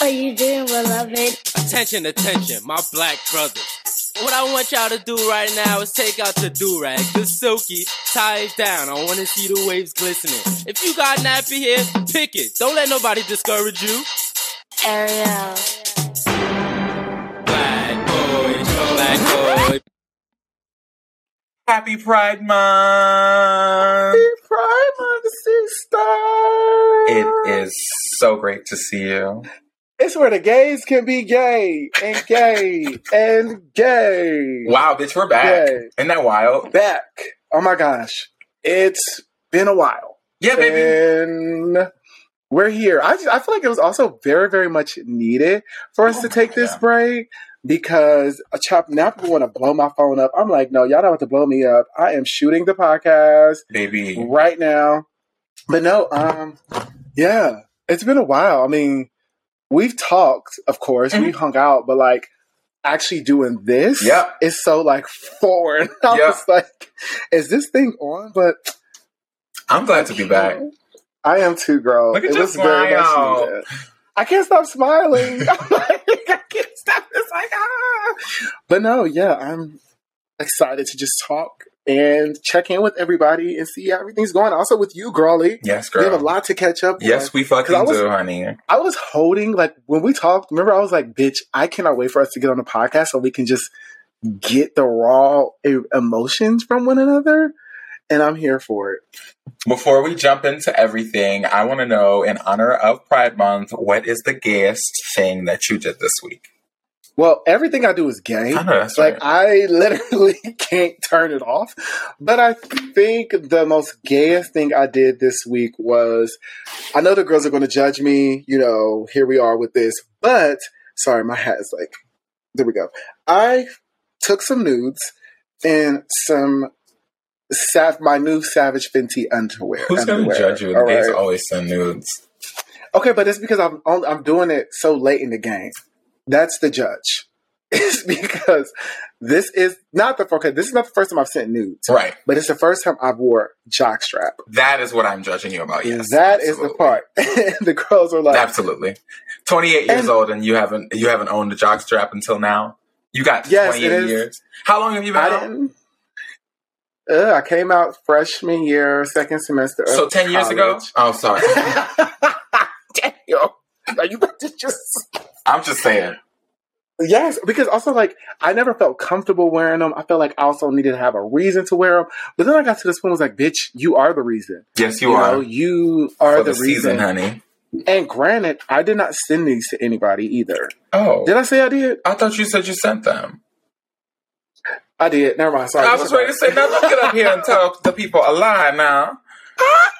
are you doing, beloved? Attention, attention, my black brothers. What I want y'all to do right now is take out the do-rag, the silky, tie it down. I want to see the waves glistening. If you got nappy hair, pick it. Don't let nobody discourage you. Ariel. Black boy, black boy. Happy Pride Month! Happy Pride Month, sister. It is so great to see you. It's where the gays can be gay and gay and gay. Wow, bitch, we're back. Yay. Isn't that wild? Back. Oh my gosh. It's been a while. Yeah, baby. And we're here. I just, I feel like it was also very, very much needed for us Oh to take God, this break because a chop now people want to blow my phone up. I'm like, no, y'all don't have to blow me up. I am shooting the podcast Baby. right now. But no, um, yeah, it's been a while. I mean, we've talked, of course, we hung out, but like actually doing this Yep. is so like foreign. I Yep. was like, is this thing on? But I'm glad to be back. I am too, girl. Look at it your was very much smile. needed. I can't stop smiling. I'm like, I can't stop. It's like ah. But no, yeah, I'm excited to just talk and check in with everybody and see how everything's going. Also with you, girlie. Yes, We have a lot to catch up. Yes, on. we fucking I was- do, honey. I was holding like when we talked. Remember, I was like, "Bitch, I cannot wait for us to get on the podcast so we can just get the raw emotions from one another." And I'm here for it. Before we jump into everything, I want to know, in honor of Pride Month, what is the gayest thing that you did this week? Well, everything I do is gay. I know Like right. I literally can't turn it off. But I think the most gayest thing I did this week was I know the girls are going to judge me, you know, here we are with this. But sorry, my hat is like there we go. I took some nudes and some sav- my new Savage Fenty underwear. Who's going to judge you? all The right? always send nudes. Okay, but it's because I'm on- I'm doing it so late in the game. That's the judge. It's because this is not the okay. This is not the first time I've sent nudes, Right. but it's the first time I've wore jockstrap. That is what I'm judging you about. Yes, that is the absolutely. part. the girls are like, Absolutely. 28 years And- old and you haven't you haven't owned a jockstrap until now. You got Yes, 28 it is. years. How long have you been I out? Uh, I came out freshman year, second semester. of So 10 years ago? Oh, sorry. Damn. Are you about to just I'm just saying. Yes, because also like I never felt comfortable wearing them. I felt like I also needed to have a reason to wear them. But then I got to this point, I was like, "Bitch, you are the reason. Yes, you, You are. know, you are for the, the, season, reason." honey. And granted, I did not send these to anybody either. Oh. Did I say I did? I thought you said you sent them. I did. Never mind. Sorry. I was ready to say, now don't get up here and tell the people a lie now.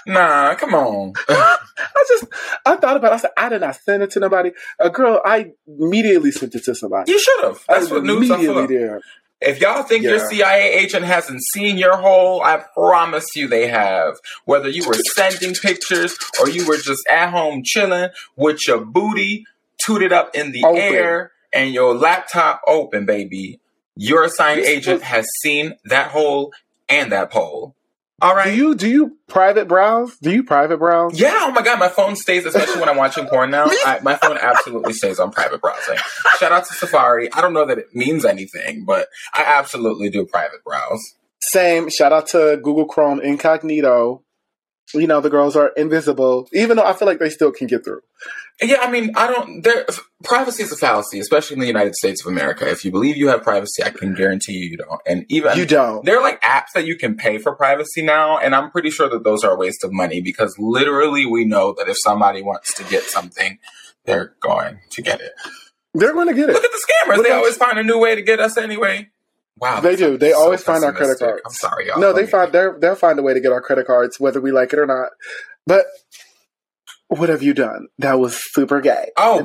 Nah, come on. I just I thought about. it. I said I did not send it to nobody. A girl, I immediately sent it to somebody. You should have. That's what news are immediately for. did. If y'all think your CIA agent hasn't seen your hole, I promise you they have. Whether you were sending pictures or you were just at home chilling with your booty tooted up in the Open. air and your laptop open, baby, your assigned agent has seen that hole and that pole. All right. Do you do you private browse? Do you private browse? Yeah, oh my god, my phone stays, especially when I'm watching porn now. I, my phone absolutely stays on private browsing. Shout out to Safari. I don't know that it means anything, but I absolutely do private browse. Same. Shout out to Google Chrome Incognito. You know the girls are invisible, even though I feel like they still can get through. Yeah, I mean, I don't. There, privacy is a fallacy, especially in the United States of America. If you believe you have privacy, I can guarantee you you don't. And even You don't. there are like apps that you can pay for privacy now, and I'm pretty sure that those are a waste of money because literally we know that if somebody wants to get something, they're going to get it. They're going to get it. Look at the scammers; What they always find a new way to get us anyway. Wow, They do. They so always find our credit cards. I'm sorry, y'all. No, they find they're, they'll find a way to get our credit cards, whether we like it or not. But what have you done? That was super gay. Oh.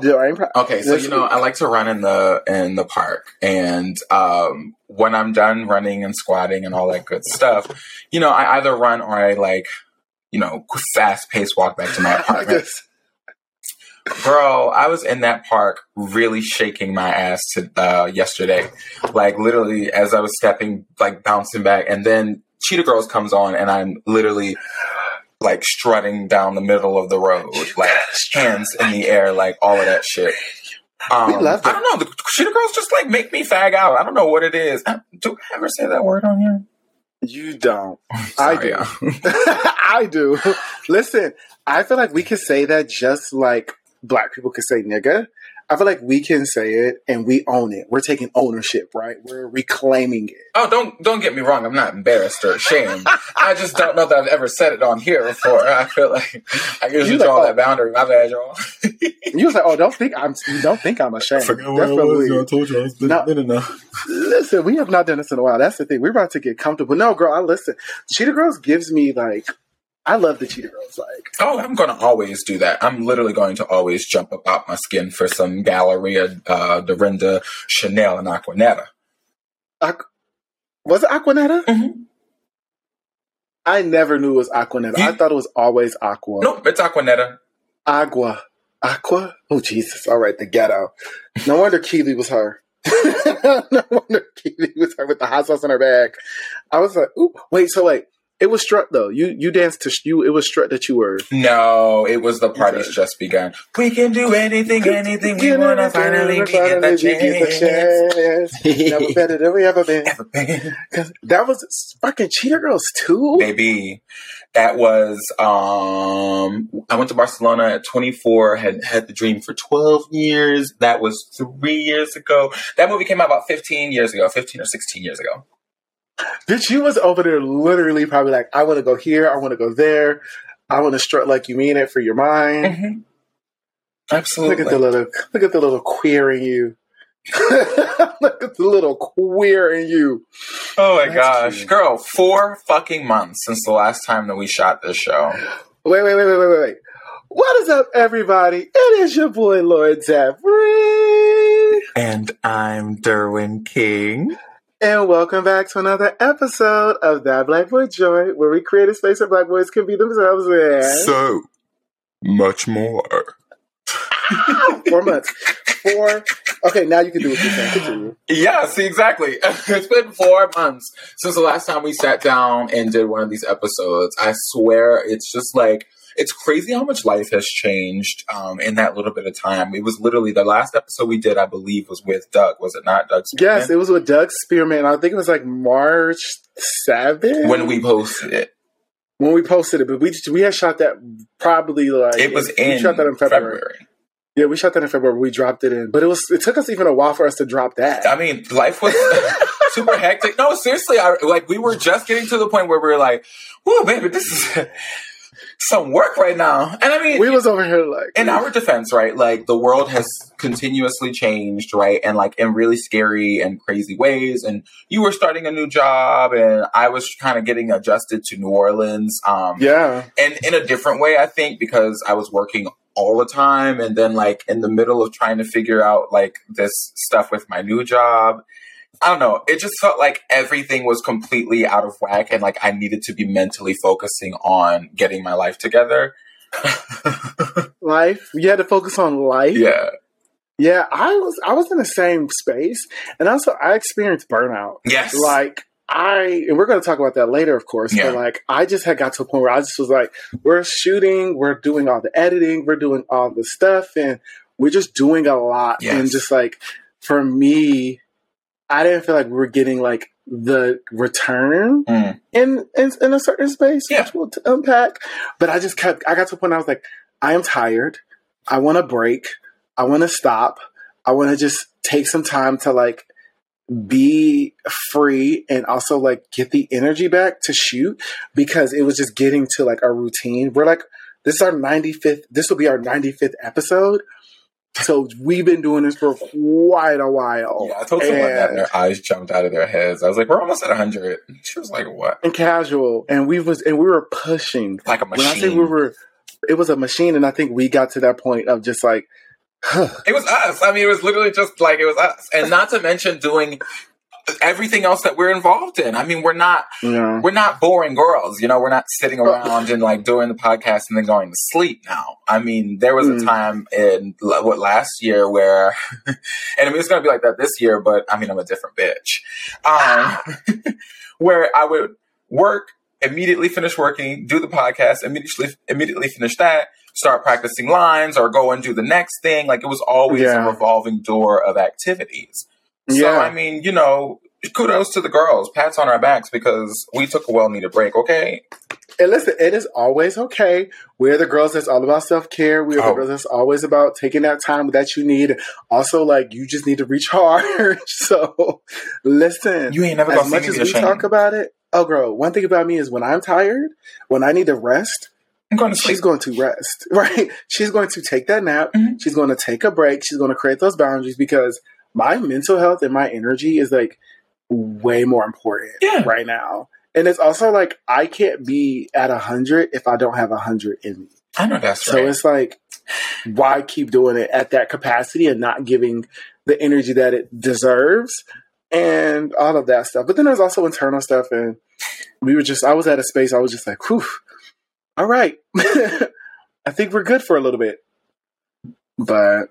Okay, so you know. I like to run in the in the park, and um, when I'm done running and squatting and all that good stuff, you know, I either run or I like, you know, fast paced walk back to my apartment. Girl, I was in that park really shaking my ass to, uh, yesterday, like literally as I was stepping, like bouncing back, and then Cheetah Girls comes on, and I'm literally like strutting down the middle of the road, like hands in the air, like all of that shit. Um, We love I don't know. The cheetah girls just like make me fag out. I don't know what it is. Uh, Do I ever say that word on here? You don't. I do. I do. Listen, I feel like we could say that just like black people can say nigga. I feel like we can say it and we own it. We're taking ownership, right? We're reclaiming it. Oh, don't don't get me wrong. I'm not embarrassed or ashamed. I just don't know that I've ever said it on here before. I feel like I usually You like, draw oh. that boundary. My bad, y'all. You was like, oh, don't think I'm. Don't think I'm ashamed. Definitely. I told you I was No. enough. Listen, we have not done this in a while. That's the thing. We're about to get comfortable. No, girl, I listen. Cheetah Girls gives me like, I love the Cheetah Girls. Like, Oh, I'm gonna always do that. I'm literally going to always jump up out my skin for some Galleria, uh, Dorinda, Chanel, and Aquanetta. Aqu- was it Aquanetta? Mhm. I never knew it was Aquanetta. I thought it was always Aqua. Nope, it's Aquanetta. Agua. Aqua? Oh, Jesus. All right, the ghetto. No wonder Kiely was her. no wonder Kiely was her with the hot sauce in her bag. I was like, ooh, wait, so wait. It was Strut, though. You you danced to, you. it was Strut that you were. No, it was the party's Okay. just begun. We can do anything, anything we wanna. Finally, we get the chance. chance. Never better than we ever been. Ever been. that was fucking Cheetah Girls, too. baby that was um i went to barcelona at 24 had had the dream for 12 years that was three years ago that movie came out about 15 years ago 15 or 16 years ago Bitch, you was over there literally probably like, I want to go here, I want to go there, I want to strut like you mean it for your mind. mm-hmm. absolutely Look at the little, look at the little queer in you. look at the little queer in you. oh my That's gosh cute. girl four fucking months since the last time that we shot this show Wait, wait, wait, wait, wait, wait, wait. What is up, everybody? It is your boy Lord Zafri, and i'm derwin king and welcome back to another episode of That Black Boy Joy, where we create a space where black boys can be themselves in. so much more Four months. Four. Okay, now you can do what you're saying. Continue. Yeah, see, exactly. it's been four months since the last time we sat down and did one of these episodes. I swear, it's just like it's crazy how much life has changed um, in that little bit of time. It was literally the last episode we did, I believe, was with Doug. Was it not, Doug? Yes, it was with Doug Spearman. I think it was like March 7th. when we posted it. when we posted it, but we we had shot that probably like It was in, we shot that in February. February. Yeah, we shot that in February. We dropped it in, but it was it took us even a while for us to drop that. I mean, life was super hectic. No, seriously, I, like we were just getting to the point where we were like, "Whoa, baby, this is some work right now." And I mean, we was over here like in our defense, right? Like the world has continuously changed, right? And like in really scary and crazy ways. And you were starting a new job, and I was kind of getting adjusted to New Orleans. Um, yeah, and in a different way, I think, because I was working all the time, and then like in the middle of trying to figure out like this stuff with my new job. I don't know. It just felt like everything was completely out of whack, and like I needed to be mentally focusing on getting my life together. life. You had to focus on life. yeah. yeah. I was I was in the same space, and also I experienced burnout. Yes. Like I, and we're going to talk about that later, of course. Yeah. But like, I just had got to a point where I just was like, we're shooting, we're doing all the editing, we're doing all the stuff, and we're just doing a lot. Yes. And just like, for me, I didn't feel like we were getting like the return Mm. in, in in a certain space, Yeah. which we'll t- unpack. But I just kept. I got to a point. I was like, I am tired. I want to break. I want to stop. I want to just take some time to like be free and also like get the energy back to shoot because it was just getting to like a routine. We're like, this is our 95th, this will be our 95th episode. So we've been doing this for quite a while. Yeah, I told someone that and And- their eyes jumped out of their heads. I was like, "We're almost at 100." She was like, "What?" and casual, and we was and we were pushing. Like a When I say machine. we were, it was a machine, and I think we got to that point of just like, Huh. It was us. I mean, it was literally just like it was us, and not to mention doing everything else that we're involved in. I mean, we're not know, we're not boring girls. You know, we're not sitting around and like doing the podcast and then going to sleep. Now, I mean, there was a Mm. time in what last year where, and I mean, it's gonna be like that this year. But I mean, I'm a different bitch. Um, where I would work immediately finish working, do the podcast, immediately immediately finish that, start practicing lines, or go and do the next thing. Like it was always Yeah. a revolving door of activities. So Yeah. I mean, you know, kudos to the girls, pats on our backs because we took a well needed break. Okay, And listen, it is always okay. We're the girls that's all about self care. We're the Oh. girls that's always about taking that time that you need. Also, like you just need to recharge. so, listen. you ain't never as gonna see much as we talk about it, oh girl, one thing about me is when I'm tired, when I need to rest, I'm going to she's going to rest, right? She's going to take that nap. Mhm. She's going to take a break. She's going to create those boundaries because my mental health and my energy is like way more important Yeah. right now. And it's also like I can't be at a hundred if I don't have a hundred in me. I know that's So right. it's like, why keep doing it at that capacity and not giving the energy that it deserves and all of that stuff. But then there's also internal stuff. And we were just, I was at a space, I was just like, whew, all right. I think we're good for a little bit. But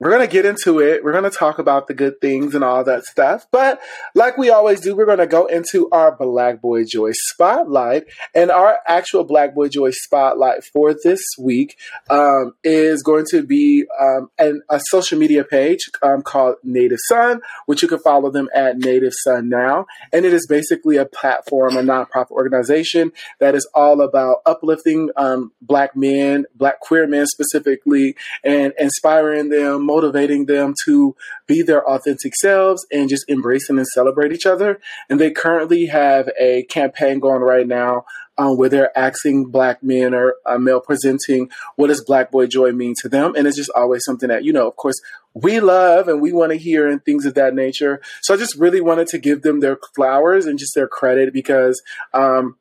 we're going to get into it. We're going to talk about the good things and all that stuff. But like we always do, we're going to go into our Black Boy Joy spotlight. And our actual Black Boy Joy spotlight for this week um, is going to be um, an, a social media page um, called Native Son, which you can follow them at Native Son Now. And it is basically a platform, a nonprofit organization that is all about uplifting um, Black men, Black queer men specifically, and inspiring them, motivating them to be their authentic selves and just embracing and celebrate each other. And they currently have a campaign going right now um, where they're asking black men or uh, male presenting what does black boy joy mean to them and it's just always something that you know of course we love and we want to hear and things of that nature so i just really wanted to give them their flowers and just their credit because um,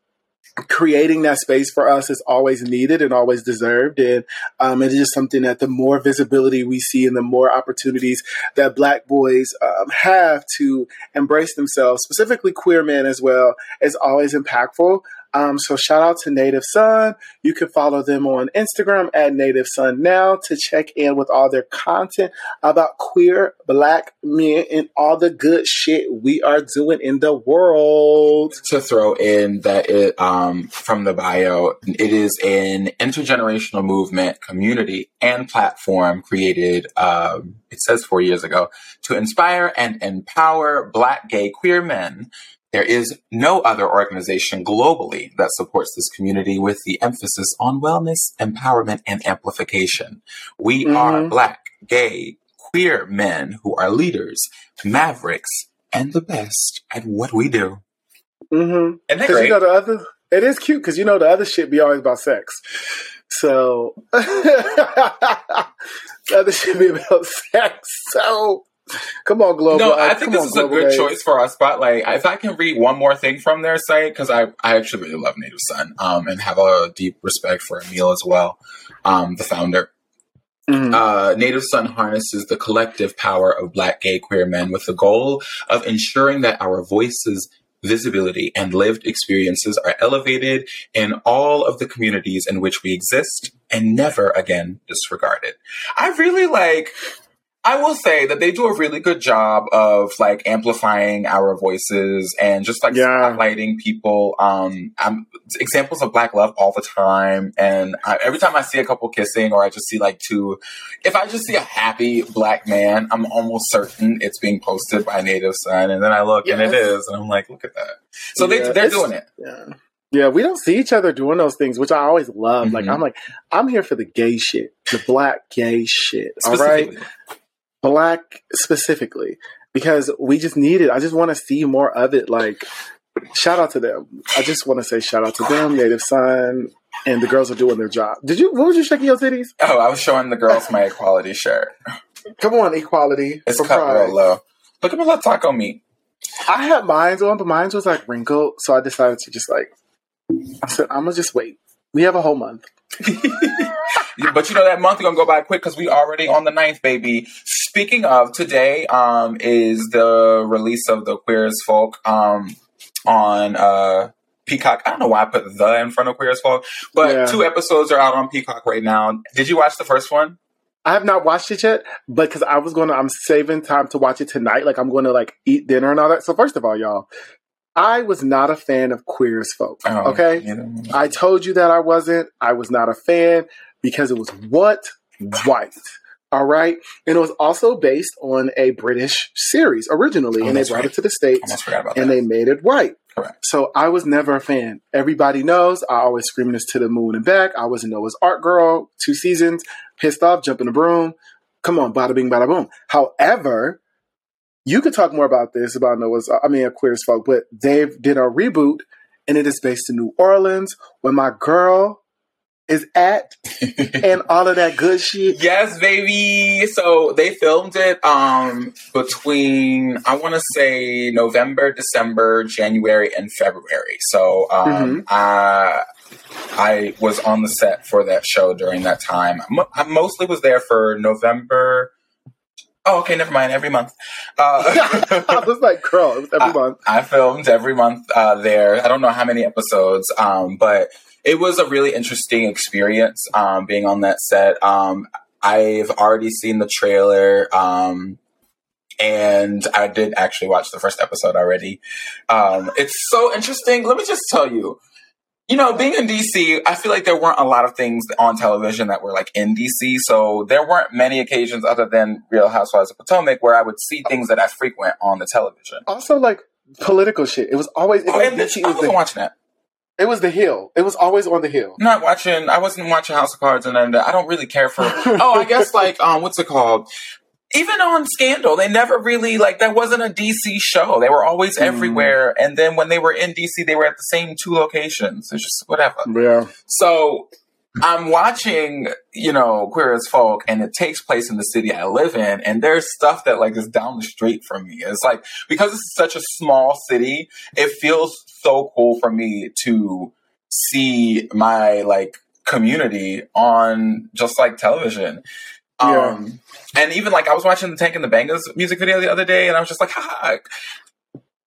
creating that space for us is always needed and always deserved. And um, it is just something that the more visibility we see and the more opportunities that black boys um, have to embrace themselves specifically queer men as well is always impactful um, so shout out to Native Son. You can follow them on Instagram at Native Son now to check in with all their content about queer black men and all the good shit we are doing in the world. to throw in that it um, from the bio, it is an intergenerational movement, community, and platform created. Um, it says four years ago to inspire and empower Black gay queer men. There is no other organization globally that supports this community with the emphasis on wellness, empowerment, and amplification. We are Mhm. Black, gay, queer men who are leaders, mavericks, and the best at what we do. Mm-hmm. Isn't that Because great? you know the other, it is cute because you know the other shit be always about sex. So the other shit be about sex. So come on, global. no, I think come this is a good choice for our spotlight. If I can read one more thing from their site, because I, I actually really love Native Son um, and have a deep respect for Emil as well, um, the founder. Mhm. Uh, Native Son harnesses the collective power of Black gay queer men with the goal of ensuring that our voices, visibility, and lived experiences are elevated in all of the communities in which we exist and never again disregarded. I really like. I will say that they do a really good job of like amplifying our voices and just like Yeah. spotlighting people. Um, um, examples of black love all the time. And I, every time I see a couple kissing or I just see like two, if I just see a happy black man, I'm almost certain it's being posted by Native Son. And then I look and it is, and I'm like, look at that. So Yeah, they they're doing it. Yeah. Yeah, we don't see each other doing those things, which I always love. Like Mhm. I'm like, I'm here for the gay shit, the black gay shit. All right. Black specifically, because we just need it. I just want to see more of it. Like, shout out to them. I just want to say shout out to them, Native Son, and the girls are doing their job. Did you? What was you shaking your titties? Oh, I was showing the girls my equality shirt. Come on, equality. It's cut pride. real low. Look at my little taco meat. I had mine on, but mine was like wrinkled, so I decided to just like. I said, I'm gonna just wait. We have a whole month. but you know that month is gonna go by quick because we already on the ninth, baby. Speaking of, today um is the release of the Queer as Folk um on uh Peacock. I don't know why I put the in front of Queer as Folk, but Yeah. two episodes are out on Peacock right now. Did you watch the first one? I have not watched it yet, but because I was gonna, I'm saving time to watch it tonight. Like I'm going to like eat dinner and all that. So first of all, y'all, I was not a fan of Queer as Folk. Oh, okay. I told you that I wasn't. I was not a fan because it was what white. All right, and it was also based on a British series originally, Oh, and they brought right. it to the states, Almost forgot about and they made it white. Correct. So I was never a fan. Everybody knows I always screaming this to the moon and back. I was a Noah's Arc girl, two seasons, pissed off, jumping the broom. Come on, bada bing, bada boom. However, you could talk more about this about Noah's. I mean, a Queer as Folk, but they did a reboot, and it is based in New Orleans, where my girl is at, and all of that good shit. Yes, baby. So they filmed it um between I want to say November, December, January, and February. So um I I was on the set for that show during that time. I mostly was there for November. Oh, okay, never mind. Every month. Uh, I was like, girl, it was every month. I filmed every month uh, there. I don't know how many episodes, um, but it was a really interesting experience um, being on that set. Um, I've already seen the trailer, um, and I did actually watch the first episode already. Um, it's so interesting. Let me just tell you. You know, being in DC, I feel like there weren't a lot of things on television that were like in DC. So there weren't many occasions other than Real Housewives of Potomac where I would see things that I frequent on the television. Also, like political shit. It was always. It, Oh, was, and this, I was wasn't the, watching that. It was the hill. It was always on the hill. Not watching. I wasn't watching House of Cards, and then I don't really care for. oh, I guess like um, what's it called? Even on Scandal, they never really like that wasn't a DC show. They were always Mm. everywhere, and then when they were in DC, they were at the same two locations. It's just whatever. Yeah. So I'm watching, you know, Queer as Folk, and it takes place in the city I live in, and there's stuff that like is down the street from me. It's like because it's such a small city, it feels so cool for me to see my like community on just like television. Yeah. Um, and even like I was watching the Tank and the Bangas music video the other day, and I was just like, ha.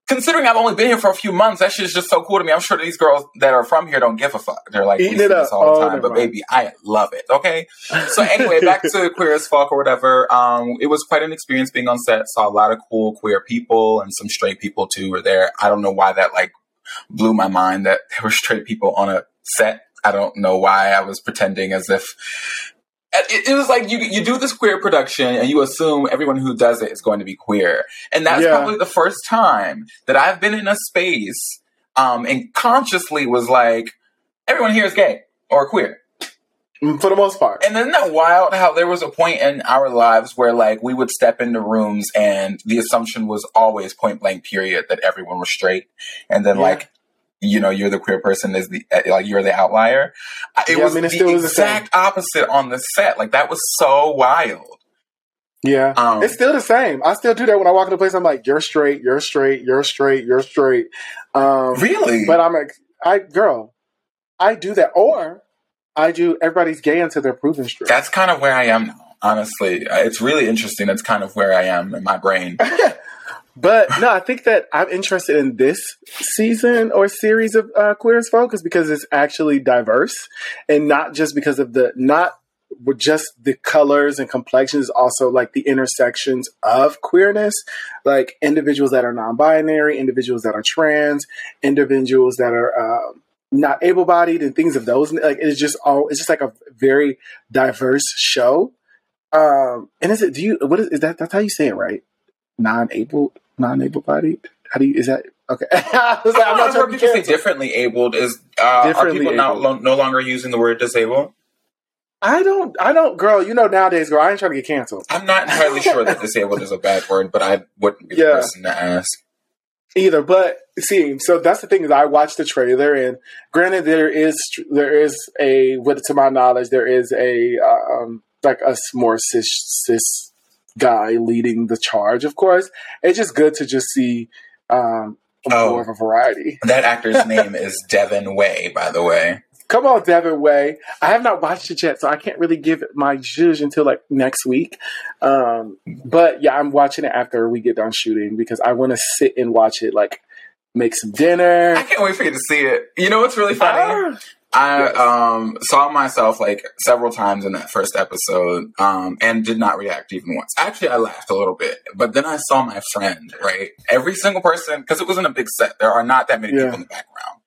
Considering I've only been here for a few months, that shit's just so cool to me. I'm sure these girls that are from here don't give a fuck. They're like, Eating we see this all the time, but mind. baby, I love it. Okay. So anyway, back to Queer as Folk or whatever. Um, it was quite an experience being on set. Saw a lot of cool queer people and some straight people too were there. I don't know why that like blew my mind that there were straight people on a set. I don't know why I was pretending as if it, it was like you you do this queer production and you assume everyone who does it is going to be queer, and that's Yeah. probably the first time that I've been in a space um, and consciously was like, everyone here is gay or queer. Mm, For the most part. And isn't that wild how there was a point in our lives where like we would step into rooms and the assumption was always point blank period that everyone was straight, and then Yeah. like. You know, you're the queer person is the uh, like you're the outlier. It Yeah, I was mean, it the still was the exact opposite on the set. Like that was so wild. Yeah. Um, it's still the same. I still do that when I walk into a place. I'm like, you're straight, you're straight, you're straight, you're straight. Um, Really? But I'm like, I, girl, I do that. Or I do, everybody's gay until they're proven straight. That's kind of where I am now. Honestly, Uh, it's really interesting. That's kind of where I am in my brain. But no, I think that I'm interested in this season or series of uh, Queer as Folk is because it's actually diverse and not just because of the, not just the colors and complexions, also like the intersections of queerness, like individuals that are non binary, individuals that are trans, individuals that are. Um, not able-bodied and things of those like it's just all it's just like a very diverse show um and is it do you what is, is that that's how you say it right non-able non-able-bodied how do you is that okay I was like, I'm I'm not sure trying to people say differently abled. Is uh, are people now lo- no longer using the word disabled? I don't I don't girl you know nowadays girl I ain't trying to get canceled I'm not entirely sure that disabled is a bad word, but I wouldn't be the person to ask. either but see so that's the thing is I watched the trailer and granted there is there is a with to my knowledge there is a um like a more cis cis guy leading the charge of course it's just good to just see um Oh. more of a variety That actor's name is Devin Way, by the way. come on Devin Way I have not watched it yet so I can't really give it my judge until like next week um but yeah I'm watching it after we get done shooting because I want to sit and watch it like make some dinner I can't wait for you to see it. You know what's really funny? Ah, I um saw myself like several times in that first episode, um, and did not react even once. Actually, I laughed a little bit, but then I saw my friend. Right, every single person because it wasn't a big set. There are not that many Yeah. people in the background.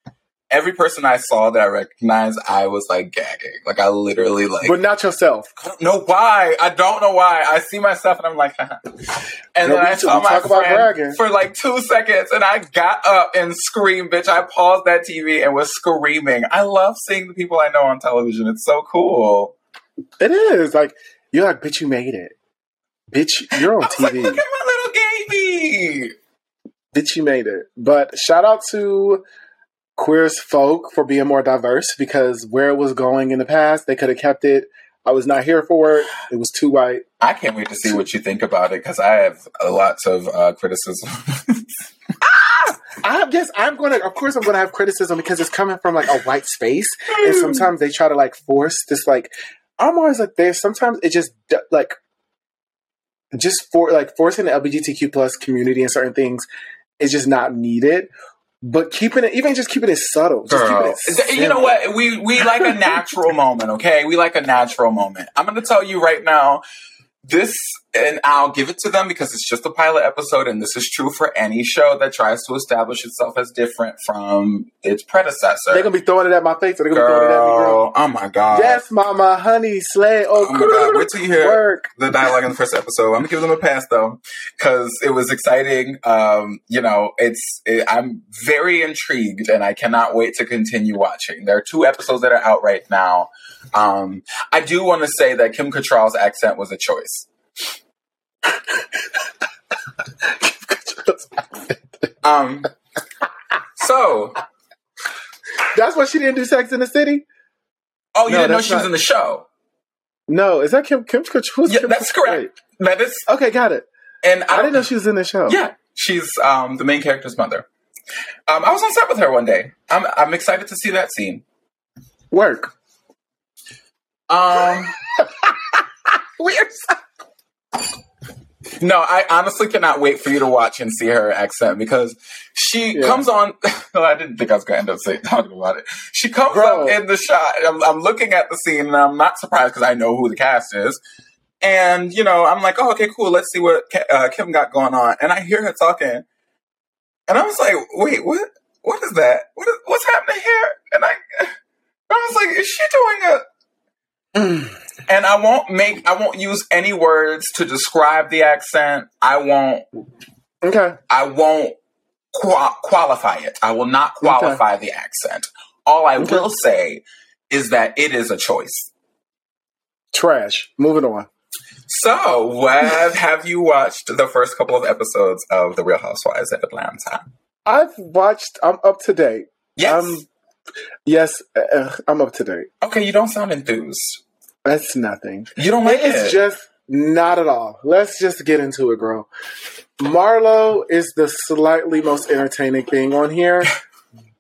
Every person I saw that I recognized, I was like gagging. Like I literally like but not yourself. I don't know why. I don't know why. I see myself and I'm like, and No, then I saw we my friend for like two seconds, and I got up and screamed, bitch. I paused that TV and was screaming. I love seeing the people I know on television. It's so cool. It is like you're like, bitch, you made it. Bitch, you're on was like, TV. look at my little baby. Bitch, you made it. But shout out to queer folk for being more diverse because where it was going in the past, they could have kept it. I was not here for it. It was too white. I can't wait to see what you think about it because I have lots of uh, criticism. I guess I'm gonna. Of course, I'm gonna have criticism because it's coming from like a white space, and sometimes they try to like force this. Like I'm always like there. Sometimes it just like just for like forcing the LGBTQ plus community and certain things is just not needed. But keeping it, even just keeping it subtle, just Girl, it. you know what? We we like a natural moment, okay? We like a natural moment. I'm going to tell you right now. This, and I'll give it to them because it's just a pilot episode, and this is true for any show that tries to establish itself as different from its predecessor. They're gonna be throwing it at my face. They're gonna be throwing it at me, girl. Girl, oh my god! Yes, mama, honey, slay. Oh, Oh my god! Wait till you hear work. the dialogue in the first episode. I'm gonna give them a pass though, because it was exciting. Um, you know, it's it, I'm very intrigued, and I cannot wait to continue watching. There are two episodes that are out right now. Um, I do want to say that Kim Cattrall's accent was a choice. Um, so That's why she didn't do Sex in the City. oh, you No, didn't know she was in the show? No, is that Kim? Kim? Who's Yeah, Kim that's correct. That is, Okay, got it. and I didn't know she was in the show. Yeah, she's um, the main character's mother. Um, I was on set with her one day. I'm I'm excited to see that scene. Work. Um, Weird. no, I honestly cannot wait for you to watch and see her accent because she Yeah. comes on. well, I didn't think I was going to end up saying, talking about it. She comes Bro. up in the shot. I'm, I'm looking at the scene and I'm not surprised because I know who the cast is. And you know, I'm like, oh, okay, cool. Let's see what uh, Kim got going on. And I hear her talking, and I was like, wait, what? What is that? What is, what's happening here? And I, I was like, is she doing a? and I won't make I won't use any words to describe the accent. I won't Okay. I won't qua- qualify it. I will not qualify the accent. All I Okay. will say is that it is a choice. Trash. Moving on. So, what have you watched the first couple of episodes of The Real Housewives of Atlanta? I've watched. I'm up to date. Yes. Um, yes, uh, I'm up to date. okay, you don't sound enthused. That's nothing. You don't like it's it. just not at all. Let's just get into it, girl. Marlo is the slightly most entertaining thing on here.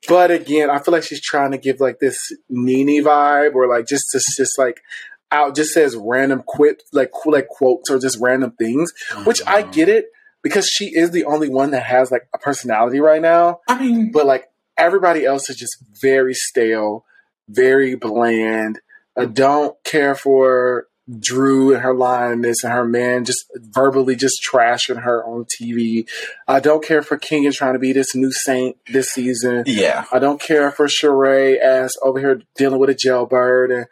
But again, I feel like she's trying to give like this Nene vibe or like just just, just like out just says random quip like like quotes or just random things, which I Mm. get it because she is the only one that has like a personality right now. I mean, But like everybody else is just very stale, very bland. I don't care for Drew and her lioness and her man just verbally just trashing her on TV. I don't care for King and trying to be this new saint this season. yeah. I don't care for Sheree as over here dealing with a jailbird and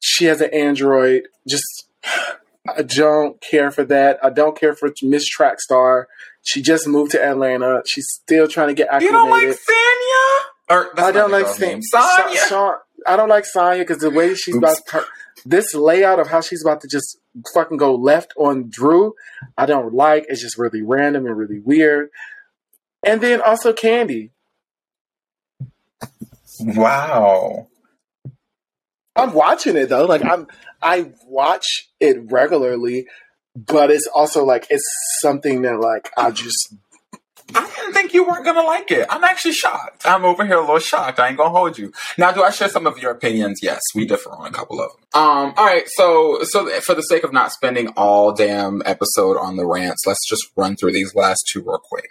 she has an android. Just I don't care for that. I don't care for Miss Trackstar. She just moved to Atlanta. She's still trying to get You don't like Sanya? Or I don't like girl's Sa- name. Sa- Sa- I don't like Sanya because the way she's Oops. about her, this layout of how she's about to just fucking go left on Drew, I don't like. It's just really random and really weird. And then also Kandi. Wow. I'm watching it though. Like I'm, I watch it regularly, but it's also like it's something that like I just I didn't think you weren't gonna like it. I'm actually shocked. I'm over here a little shocked. I ain't gonna hold you. Now, do I share some of your opinions? Yes, we differ on a couple of them. Um, all right. So, so for the sake of not spending all damn episode on the rants, let's just run through these last two real quick.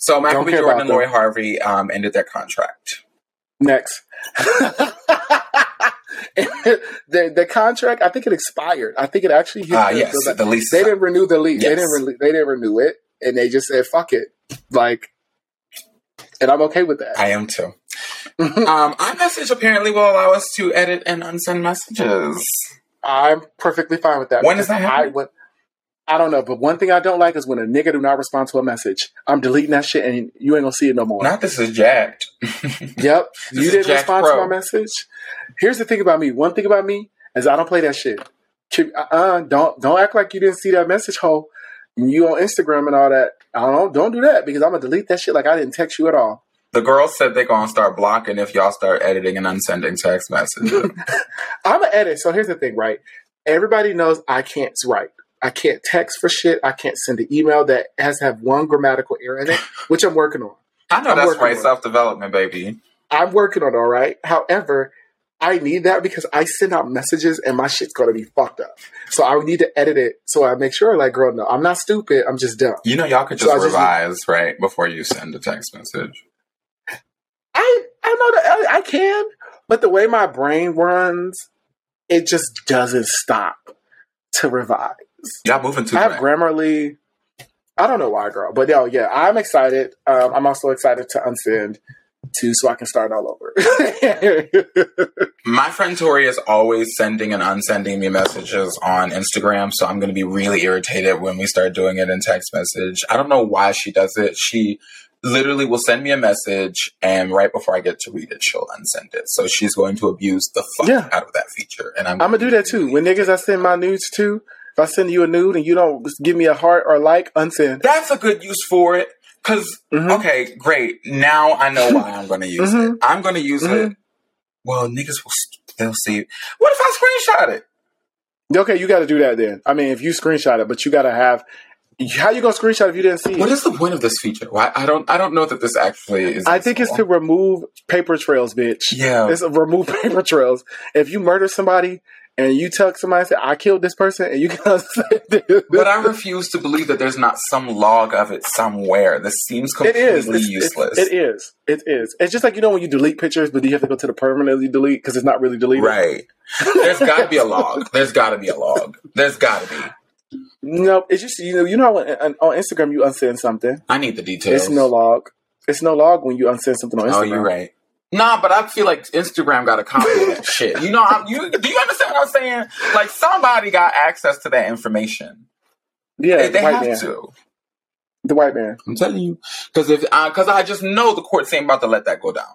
So, Michael B. Jordan and Lori. Harvey um, ended their contract. next. the the contract, I think it expired. I think it actually hit. Ah, yes, the- lease. they didn't renew the lease. They didn't. Re- they didn't renew it, and they just said fuck it. Like, and I'm okay with that. I am too. um, iMessage apparently will allow us to edit and unsend messages. I'm perfectly fine with that. When does that because happen? I, would, I don't know, but one thing I don't like is when a nigga do not respond to a message. I'm deleting that shit, and you ain't gonna see it no more. Not this is jacked. Yep, you didn't respond Pro. to my message. Here's the thing about me. One thing about me is I don't play that shit. Uh-uh, don't don't act like you didn't see that message hole. You on Instagram and all that. I don't. Don't do that because I'm gonna delete that shit like I didn't text you at all. The girls said they're gonna start blocking if y'all start editing and unsending text messages. I'm an edit. So here's the thing, right? Everybody knows I can't write. I can't text for shit. I can't send an email that has to have one grammatical error in it, which I'm working on. I know I'm that's right, self development, baby. I'm working on it, all right? However, I need that because I send out messages and my shit's gonna be fucked up. So I need to edit it so I make sure, like, girl, no, I'm not stupid. I'm just dumb. You know, y'all could So just just- revise right before you send a text message. I I know that I, I can, but the way my brain runs, it just doesn't stop to revise. Y'all moving too I have. Grammarly. I don't know why, girl, but no, yeah, I'm excited. Um, I'm also excited to unsend too, so I can start all over. My friend Tori is always sending and unsending me messages on Instagram, so I'm going to be really irritated when we start doing it in text message. I don't know why she does it. She literally will send me a message, and right before I get to read it, she'll unsend it. So she's going to abuse the fuck Yeah. out of that feature, and I'm I'm gonna do that too. When niggas I send my nudes to, if I send you a nude and you don't give me a heart or like, unsend. That's a good use for it. Because Mhm. okay, great. Now I know why I'm going to use it. Mhm. I'm going to use it. Mhm. Well, niggas will they'll see. What if I screenshot it? Okay, you got to do that then. I mean, if you screenshot it, but you got to have. How you gonna screenshot if you didn't see it? What is the point of this feature? Why I don't I don't know that this actually is. I think it's to remove paper trails, bitch. Yeah. It's a remove paper trails. If you murder somebody and you tell somebody, say, I killed this person, and you can say this. But I refuse to believe that there's not some log of it somewhere. This seems It completely is. It's, useless. It's, it is. It is. It's just like, you know, when you delete pictures, but you have to go to the permanently delete because it's not really deleted. Right. There's got to be a log. There's got to be a log. There's got to be. No, it's just, you know, you know, how on, on Instagram you unsend something. I need the details. It's no log. It's no log when you unsend something on Instagram. Oh, you're right. Nah, but I feel like Instagram got a copy of that shit. You know, I'm, you do you understand what I'm saying? Like somebody got access to that information. Yeah, they the they white have man. to. The white man. I'm telling you, because if because I just know the courts ain't about to let that go down.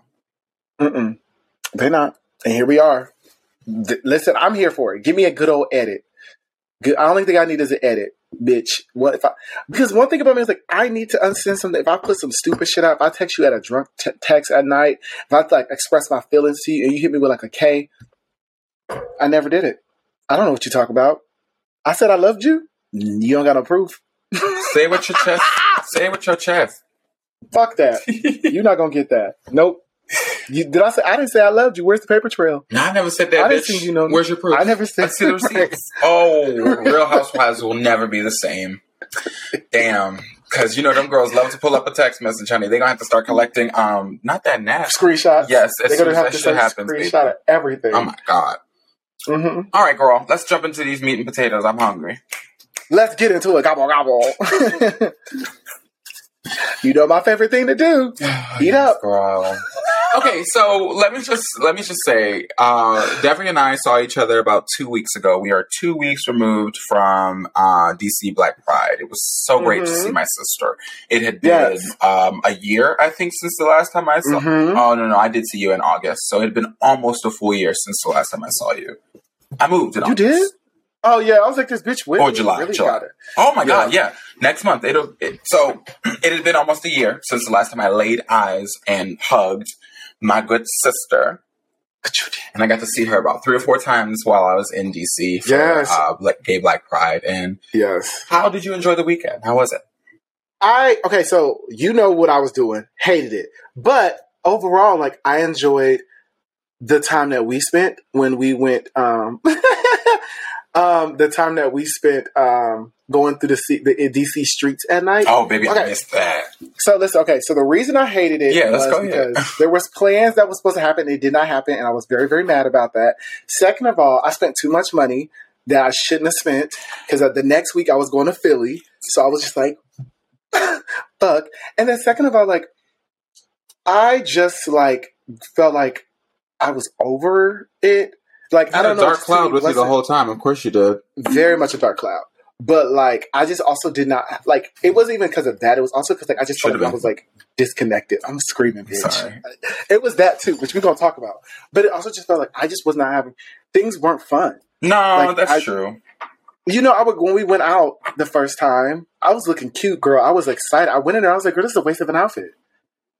Mm-mm. They're not. And here we are. Th- listen, I'm here for it. Give me a good old edit. Good. I only thing I need is an edit, bitch. What if I? Because one thing about me is like I need to unsend something. If I put some stupid shit out, if I text you at a drunk t- text at night, if I like express my feelings to you and you hit me with like a K, I never did it. I don't know what you talk about. I said I loved you. You don't got no proof. Say it with your chest. Say it with your chest. Fuck that. You're not gonna get that. Nope. You, did I say I didn't say I loved you? Where's the paper trail? No, I never said that, I didn't bitch. see you know- Where's your proof? I never said Let's see the receipts. Oh, Real Housewives will never be the same. Damn. Because, you know, them girls love to pull up a text message, honey. They're going to have to start collecting, um, not that nasty. Screenshots. Yes, they're gonna have to shit send a baby. screenshot of everything. Oh, my God. hmm All right, girl. Let's jump into these meat and potatoes. I'm hungry. Let's get into it. Gobble gobble. you know my favorite thing to do. Eat up. girl. Okay, so let me just let me just say, uh, and I saw each other about two weeks ago. We are two weeks removed from uh, DC Black Pride. It was so great to see my sister. It had been Yes. um, a year, I think, since the last time I saw. Mhm. Oh no, no, I did see you in August, so it had been almost a full year since the last time I saw you. I moved in You August. did? Oh yeah, I was like this bitch. Whitney Or July, really July. got it. Oh my god, yeah. Next month it'll it, so it had been almost a year since the last time I laid eyes and hugged my good sister. And I got to see her about three or four times while I was in DC for Yes. uh, Gay Black Pride. And Yes. how did you enjoy the weekend? How was it? I okay, so you know what I was doing. Hated it. But overall, like I enjoyed the time that we spent when we went um Um, the time that we spent um going through the, C- the DC streets at night. Oh, baby, I Okay. missed that. So listen, okay. So the reason I hated it Yeah, was go ahead. because there was plans that was supposed to happen. and it did not happen, and I was very, very mad about that. Second of all, I spent too much money that I shouldn't have spent because the next week I was going to Philly, so I was just like, fuck. And then second of all, like, I just like felt like I was over it. Like I don't know, dark cloud with you the whole time. Of course you did. very much a dark cloud. But like, I just also did not like. It wasn't even because of that. It was also because like I just felt like I was like disconnected. I'm screaming, bitch. Sorry. It was that too, which we're gonna talk about. But it also just felt like I just was not having things weren't fun. No, Like, that's I- true. You know, I would when we went out the first time, I was looking cute, girl. I was excited. I went in there. I was like, girl, this is a waste of an outfit.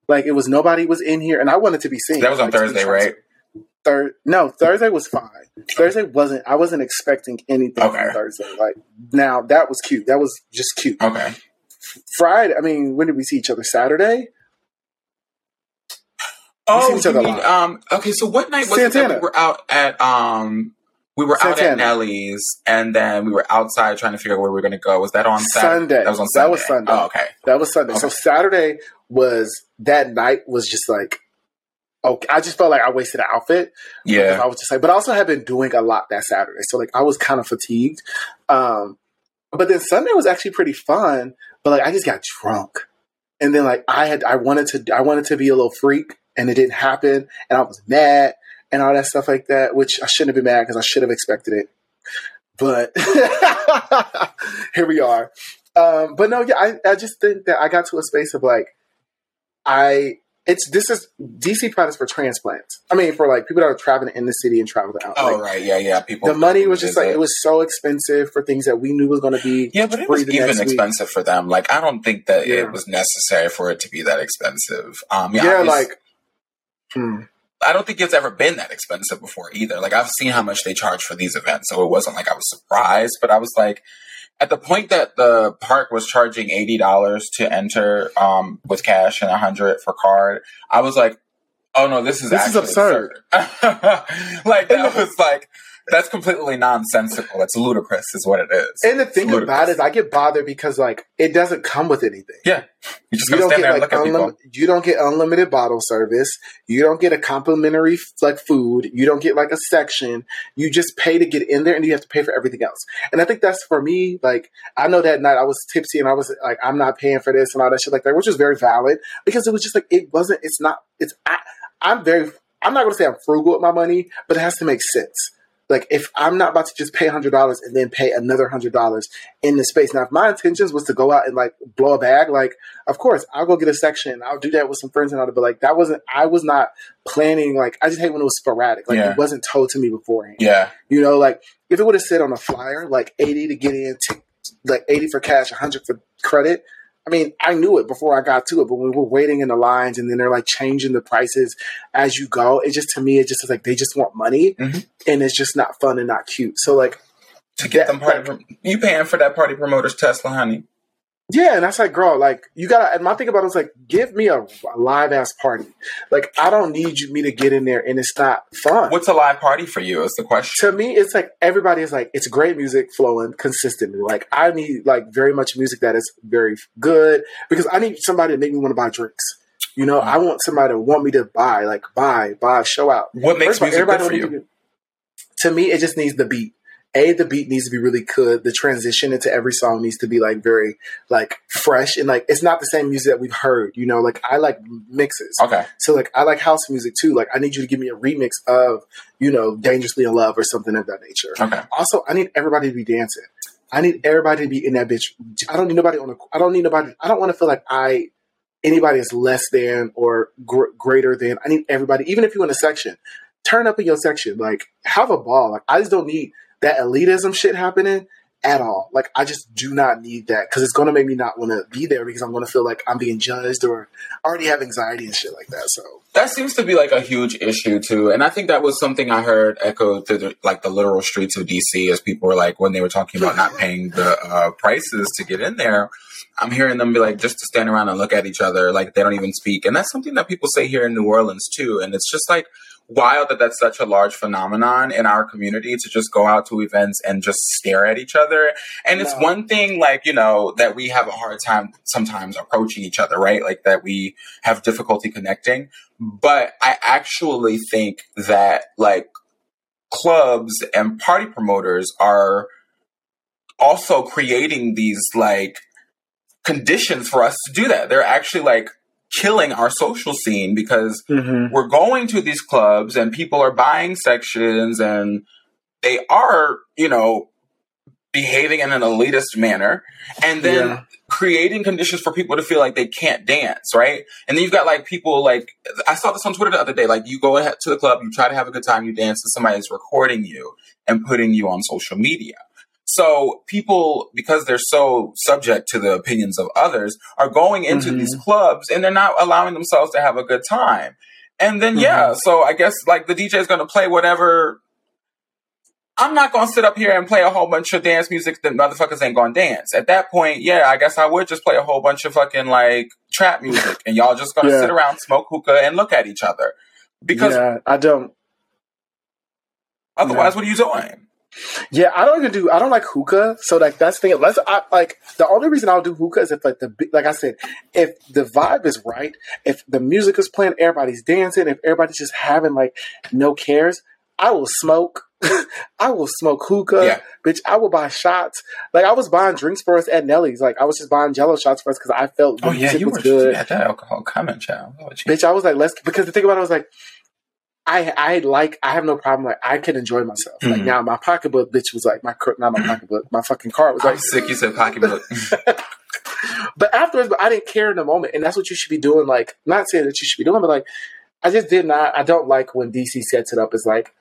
Like it was nobody was in here, and I wanted to be seen. That was on Like, Thursday, right? Third, no, Thursday was fine. Thursday wasn't. I wasn't expecting anything Okay. from Thursday. Like now, that was cute. That was just cute. Okay. Friday. I mean, when did we see each other? Saturday. Oh, seen each other you mean, um, okay. So what night was it that we were out at? Um, we were out at Santana. Nellie's, and then we were outside trying to figure out where we were going to go. Was that on Saturday? Sunday. That was on Sunday. That was Sunday. Oh, okay. That was Sunday. So Saturday was that night was just like okay. I just felt like I wasted an outfit. Yeah. I was just like, but I also had been doing a lot that Saturday, so like I was kind of fatigued. Um, but then Sunday was actually pretty fun. But like I just got drunk, and then like I had I wanted to I wanted to be a little freak, and it didn't happen, and I was mad and all that stuff like that. Which I shouldn't have been mad because I should have expected it. But here we are. Um, but no, yeah, I, I just think that I got to a space of like I it's this is DC products for transplants. I mean, for like people that are traveling in the city and traveling out. Oh Like, right, yeah, yeah. People. the money was just like it was so expensive for things that we knew was going to be Yeah, but it was even next week. expensive for them. Like I don't think that Yeah. it was necessary for it to be that expensive. Um, yeah, Yeah, like hmm. I don't think it's ever been that expensive before either. Like I've seen how much they charge for these events, so it wasn't like I was surprised, but I was like, at the point that the park was charging eighty dollars to enter um, with cash and a hundred for card, I was like, oh no, this is This is absurd. absurd. like that was like that's completely nonsensical. That's ludicrous, is what it is. and the thing about it is, I get bothered because like it doesn't come with anything. yeah, you just You don't stand get there and like look at people. unlim- you don't get unlimited bottle service. You don't get a complimentary like food. You don't get like a section. You just pay to get in there, and you have to pay for everything else. And I think that's for me. Like I know that night I was tipsy, and I was like, I'm not paying for this and all that shit like that, which is very valid because it was just like it wasn't. It's not. It's I. I'm very. I'm not going to say I'm frugal with my money, but it has to make sense. Like if I'm not about to just pay hundred dollars and then pay another hundred dollars in the space. Now, if my intentions was to go out and like blow a bag, like of course I'll go get a section. I'll do that with some friends and all that. But like that wasn't. I was not planning. Like I just hate when it was sporadic. Like Yeah. it wasn't told to me beforehand. Yeah, You know, like if it would have said on a flyer like eighty to get in, t- like eighty for cash, hundred for credit. I mean, I knew it before I got to it, but when we were waiting in the lines and then they're like changing the prices as you go, it just to me it just is like they just want money, Mhm. and it's just not fun and not cute. So like to get That- them party. prom- you paying for that party promoter's Tesla, honey? Yeah, and that's like, girl, like you gotta. And my thing about it was like, give me a, a live ass party. Like I don't need you, me to get in there and it's not fun. What's a live party for you? Is the question. to me, it's like everybody is like, it's great music flowing consistently. Like I need like very much music that is very good because I need somebody to make me want to buy drinks. You know, I want somebody to want me to buy, like buy, buy, show out. What makes First of music good for you? to- To me, it just needs the beat. A, the beat needs to be really good. The transition into every song needs to be like very like fresh and like it's not the same music that we've heard. You know, like I like mixes. Okay. So like I like house music too. Like I need you to give me a remix of you know Dangerously in Love or something of that nature. Okay. Also, I need everybody to be dancing. I need everybody to be in that bitch. I don't need nobody on. A, I don't need nobody. I don't want to feel like I anybody is less than or gr- greater than. I need everybody, even if you're in a section, turn up in your section. Like have a ball. Like I just don't need that elitism shit happening at all. Like I just do not need that because it's gonna make me not want to be there because I'm gonna feel like I'm being judged or already have anxiety and shit like that. So That seems to be like a huge issue too, and I think that was something I heard echoed through the, like the literal streets of DC as people were like when they were talking about not paying the uh, prices to get in there. I'm hearing them be like just to stand around and look at each other, like they don't even speak, and that's something that people say here in New Orleans too. And it's just like, wild that that's such a large phenomenon in our community to just go out to events and just stare at each other. And it's one thing, like, you know, that we have a hard time sometimes approaching each other, right? Like that we have difficulty connecting. But I actually think that, like, clubs and party promoters are also creating these, like, conditions for us to do that. They're actually, like, killing our social scene because Mm-hmm. we're going to these clubs and people are buying sections and they are, you know, behaving in an elitist manner and then Yeah. creating conditions for people to feel like they can't dance, right? And then you've got like people like I saw this on Twitter the other day. Like you go ahead to the club, you try to have a good time, you dance, and somebody is recording you and putting you on social media. So people, because they're so subject to the opinions of others, are going into Mhm. these clubs and they're not allowing themselves to have a good time. And then yeah, so I guess like the DJ is going to play whatever. I'm not going to sit up here and play a whole bunch of dance music that motherfuckers ain't going to dance. At that point, yeah, I guess I would just play a whole bunch of fucking like trap music and y'all just going to Yeah. sit around, smoke hookah, and look at each other. Because yeah, I don't. otherwise, what are you doing? Yeah, I don't even do. I don't like hookah. So like that's the thing. Let's I, like the only reason I'll do hookah is if like the like I said, if the vibe is right, if the music is playing, everybody's dancing, if everybody's just having like no cares, I will smoke. I will smoke hookah, Yeah. bitch. I will buy shots. Like I was buying drinks for us at Nellie's. Like I was just buying Jello shots for us because I felt Oh yeah, you was were good. you had that alcohol coming, child. Oh, bitch. I was like, let's because the thing about it was like, I I like I have no problem. Like I can enjoy myself. Like Mhm. now, my pocketbook bitch was like my not my pocketbook, my fucking car was I'm like. sick. You said pocketbook. But afterwards, but I didn't care in the moment, and that's what you should be doing. Like not saying that you should be doing, but like I just did not. I don't like when DC sets it up as like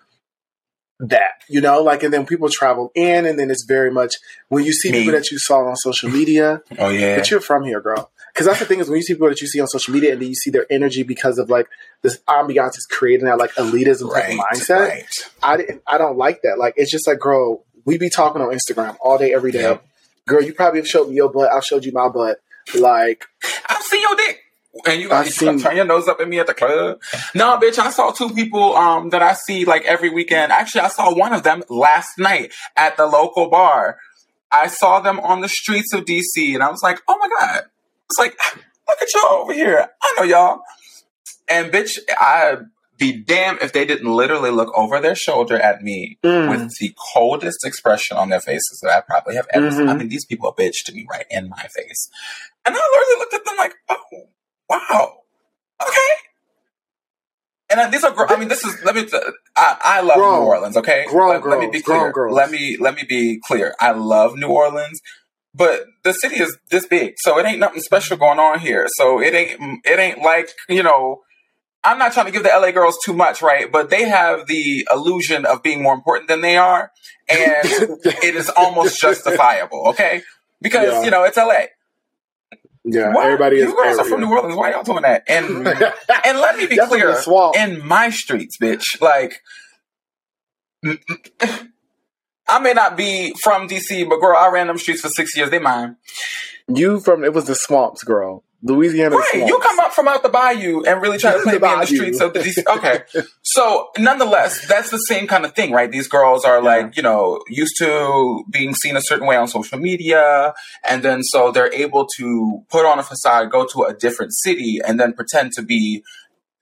that, you know, like and then people travel in, and then it's very much when you see Me. people that you saw on social media. oh yeah. But you're from here, girl. Because that's the thing is when you see people that you see on social media and then you see their energy because of like this ambiance is creating that like elitism type Right, of mindset. right. I didn't, I don't like that. Like it's just like, girl, we be talking on Instagram all day, every day. Yep. Girl, you probably have showed me your butt. I've showed you my butt. Like, I've seen your dick. And you like seen- turn your nose up at me at the club. No, bitch, I saw two people um that I see like every weekend. Actually, I saw one of them last night at the local bar. I saw them on the streets of DC and I was like, oh my God. It's like, look at y'all over here. I know y'all. And bitch, I'd be damned if they didn't literally look over their shoulder at me mm, with the coldest expression on their faces that I probably have ever seen. Mhm. I mean, these people are bitch to me right in my face. And I literally looked at them like, oh, wow, okay. And uh, these are, gr- I mean, this is, let me, I, I love Grown. New Orleans, okay? Grown let, let me be girls, clear. girls. Let me, let me be clear. I love New Orleans, but the city is this big, so it ain't nothing special going on here. So it ain't, it ain't like, you know, I'm not trying to give the LA girls too much, right? But they have the illusion of being more important than they are. And it is almost justifiable, okay? Because, Yeah. you know, it's LA. yeah, Why- everybody is you girls are from New Orleans. Why y'all doing that? And and let me be clear, in my streets, bitch, like I may not be from DC, but girl, I ran them streets for six years. They mine. you from it was the swamps, girl. Louisiana Right. swamps. You come up from out the bayou and really try to play me in the streets of the DC. Okay. So nonetheless, that's the same kind of thing, right? These girls are like, you know, used to being seen a certain way on social media. And then so they're able to put on a facade, go to a different city and then pretend to be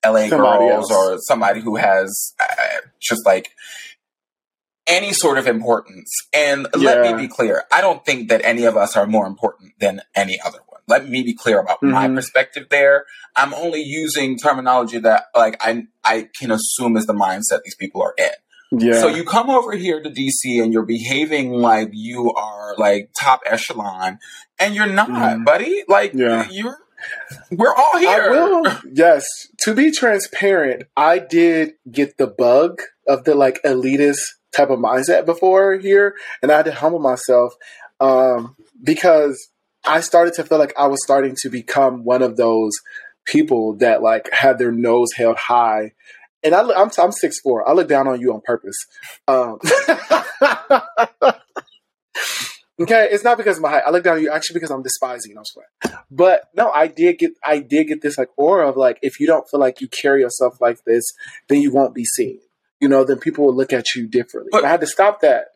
LA Somebody girls else. or somebody who has uh, just like any sort of importance. And let me be clear. I don't think that any of us are more important than any other one. Let me be clear about my Mhm. perspective there. I'm only using terminology that like I I can assume is the mindset these people are in. yeah. So you come over here to DC and you're behaving like you are like top echelon and you're not, Mhm. buddy. Like Yeah. you're we're all I here. will. Yes. To be transparent, I did get the bug of the like elitist type of mindset before here, and I had to humble myself um, because I started to feel like I was starting to become one of those people that like had their nose held high. And I, I'm I'm six four. I look down on you on purpose. Um, Okay, it's not because of my height. I look down on you actually because I'm despising. I'm sweating. But no, I did get I did get this like aura of like if you don't feel like you carry yourself like this, then you won't be seen. You know, then people will look at you differently. But- I had to stop that.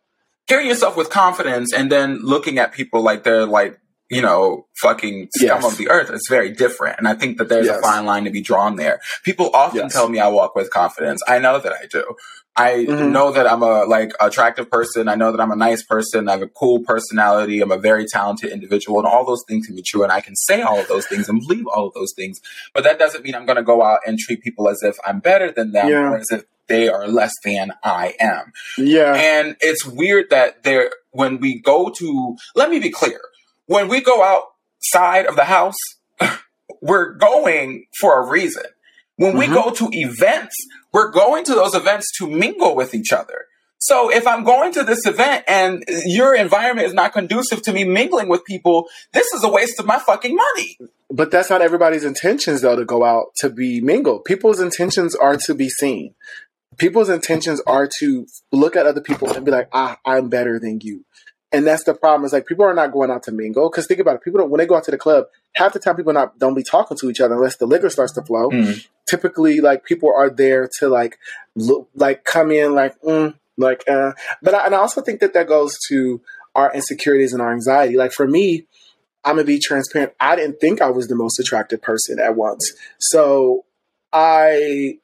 Carrying yourself with confidence and then looking at people like they're like, you know, fucking scum Yes. of the earth is very different. And I think that there's Yes. a fine line to be drawn there. People often Yes. tell me I walk with confidence. I know that I do. I Mhm. know that I'm a like attractive person. I know that I'm a nice person. I have a cool personality. I'm a very talented individual, and all those things can be true. And I can say all of those things and believe all of those things. But that doesn't mean I'm going to go out and treat people as if I'm better than them Yeah. or as if they are less than I am. Yeah. And it's weird that there, when we go to, let me be clear, when we go outside of the house, we're going for a reason. When we Mhm. go to events, we're going to those events to mingle with each other. So if I'm going to this event and your environment is not conducive to me mingling with people, this is a waste of my fucking money. But that's not everybody's intentions, though, to go out to be mingled. People's intentions are to be seen. People's intentions are to look at other people and be like, ah, I'm better than you. And that's the problem. Is like people are not going out to mingle because think about it. People don't when they go out to the club. Half the time, people not don't be talking to each other unless the liquor starts to flow. Mm. Typically, like people are there to like look, like come in like, mm, like. uh But I, and I also think that that goes to our insecurities and our anxiety. Like for me, I'm gonna be transparent. I didn't think I was the most attractive person at once. So I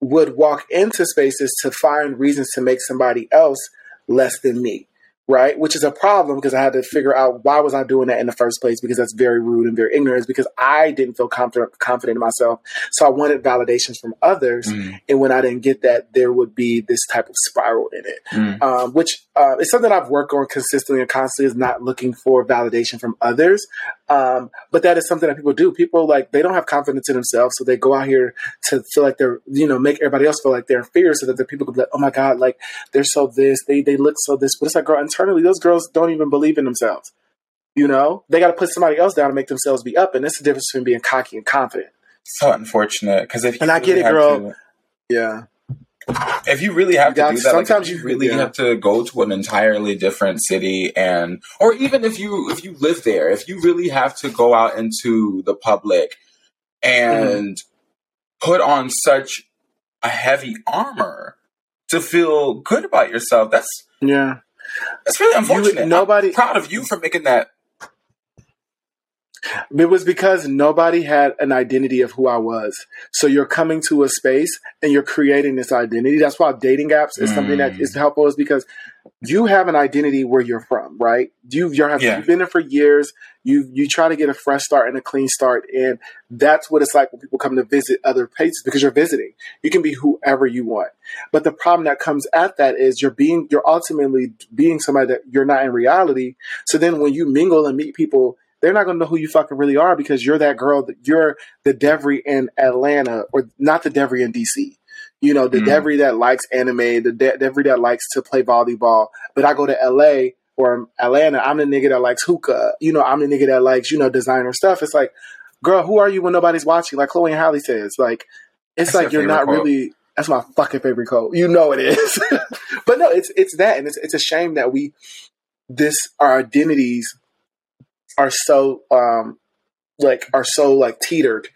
would walk into spaces to find reasons to make somebody else less than me. Right, which is a problem because I had to figure out why was I doing that in the first place because that's very rude and very ignorant. It's because I didn't feel confident confident in myself, so I wanted validations from others. Mm. And when I didn't get that, there would be this type of spiral in it Mm. um, which uh, is something I've worked on consistently and constantly is not looking for validation from others. Um, but that is something that people do. People like they don't have confidence in themselves, so they go out here to feel like they're you know make everybody else feel like they're inferior, so that the people could be like, oh my god, like they're so this, they they look so this. But it's like, girl, internally, those girls don't even believe in themselves. You know, they got to put somebody else down to make themselves be up, and that's the difference between being cocky and confident. So unfortunate because if And I get it, girl. to- Yeah, if you really have You to do that, sometimes you you- really yeah. have to go to an entirely different city, and or even if you if you live there, if you really have to go out into the public and Mm-hmm. put on such a heavy armor to feel good about yourself, that's yeah. That's really unfortunate. I'm nobody- proud of you for making that. It was because nobody had an identity of who I was. So you're coming to a space and you're creating this identity. That's why dating apps is something that Mm. helpful is because you have an identity where you're from, right? You you're have, Yeah. you've been there for years. You you try to get a fresh start and a clean start, and that's what it's like when people come to visit other places because you're visiting. You can be whoever you want, but the problem that comes at that is you're being you're ultimately being somebody that you're not in reality. So then when you mingle and meet people, they're not going to know who you fucking really are because you're that girl that you're the Devery in Atlanta or not the Devery in DC. You know, the Mm. Devery that likes anime, the De- Devery that likes to play volleyball. But I go to LA or Atlanta, I'm the nigga that likes hookah. You know, I'm the nigga that likes, you know, designer stuff. It's like, girl, who are you when nobody's watching? Like Chloe and Halle says, like, it's That's like you're not quote. really. That's my fucking favorite quote. You know it is. but no, it's it's that, and it's it's a shame that we this our identities are so um like are so like teetered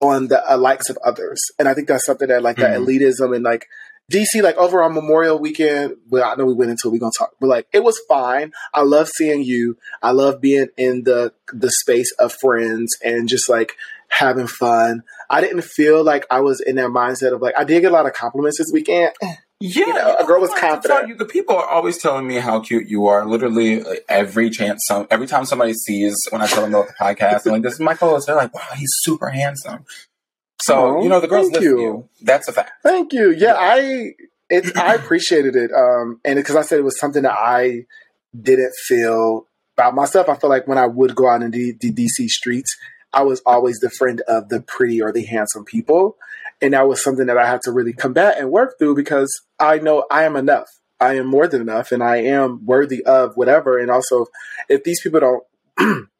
on the uh, likes of others, and I think that's something that like that Mhm. elitism and like DC like over on Memorial Weekend. Well, I know we went into it, we gonna talk, but like it was fine. I love seeing you. I love being in the the space of friends and just like having fun. I didn't feel like I was in that mindset of like I did get a lot of compliments this weekend. Yeah, You know, a girl was I confident. You, the people are always telling me how cute you are. Literally, like, every chance, some every time somebody sees when I tell them about the podcast, they're like, "This is my co-host." They're like, "Wow, he's super handsome." So Aw, you know, the girls listen to you. you. That's a fact. Thank you. Yeah, I it I appreciated it. Um, and because I said it was something that I didn't feel about myself. I feel like when I would go out in the, the DC streets, I was always the friend of the pretty or the handsome people, and that was something that I had to really combat and work through because I know I am enough. I am more than enough, and I am worthy of whatever. And also, if these people don't.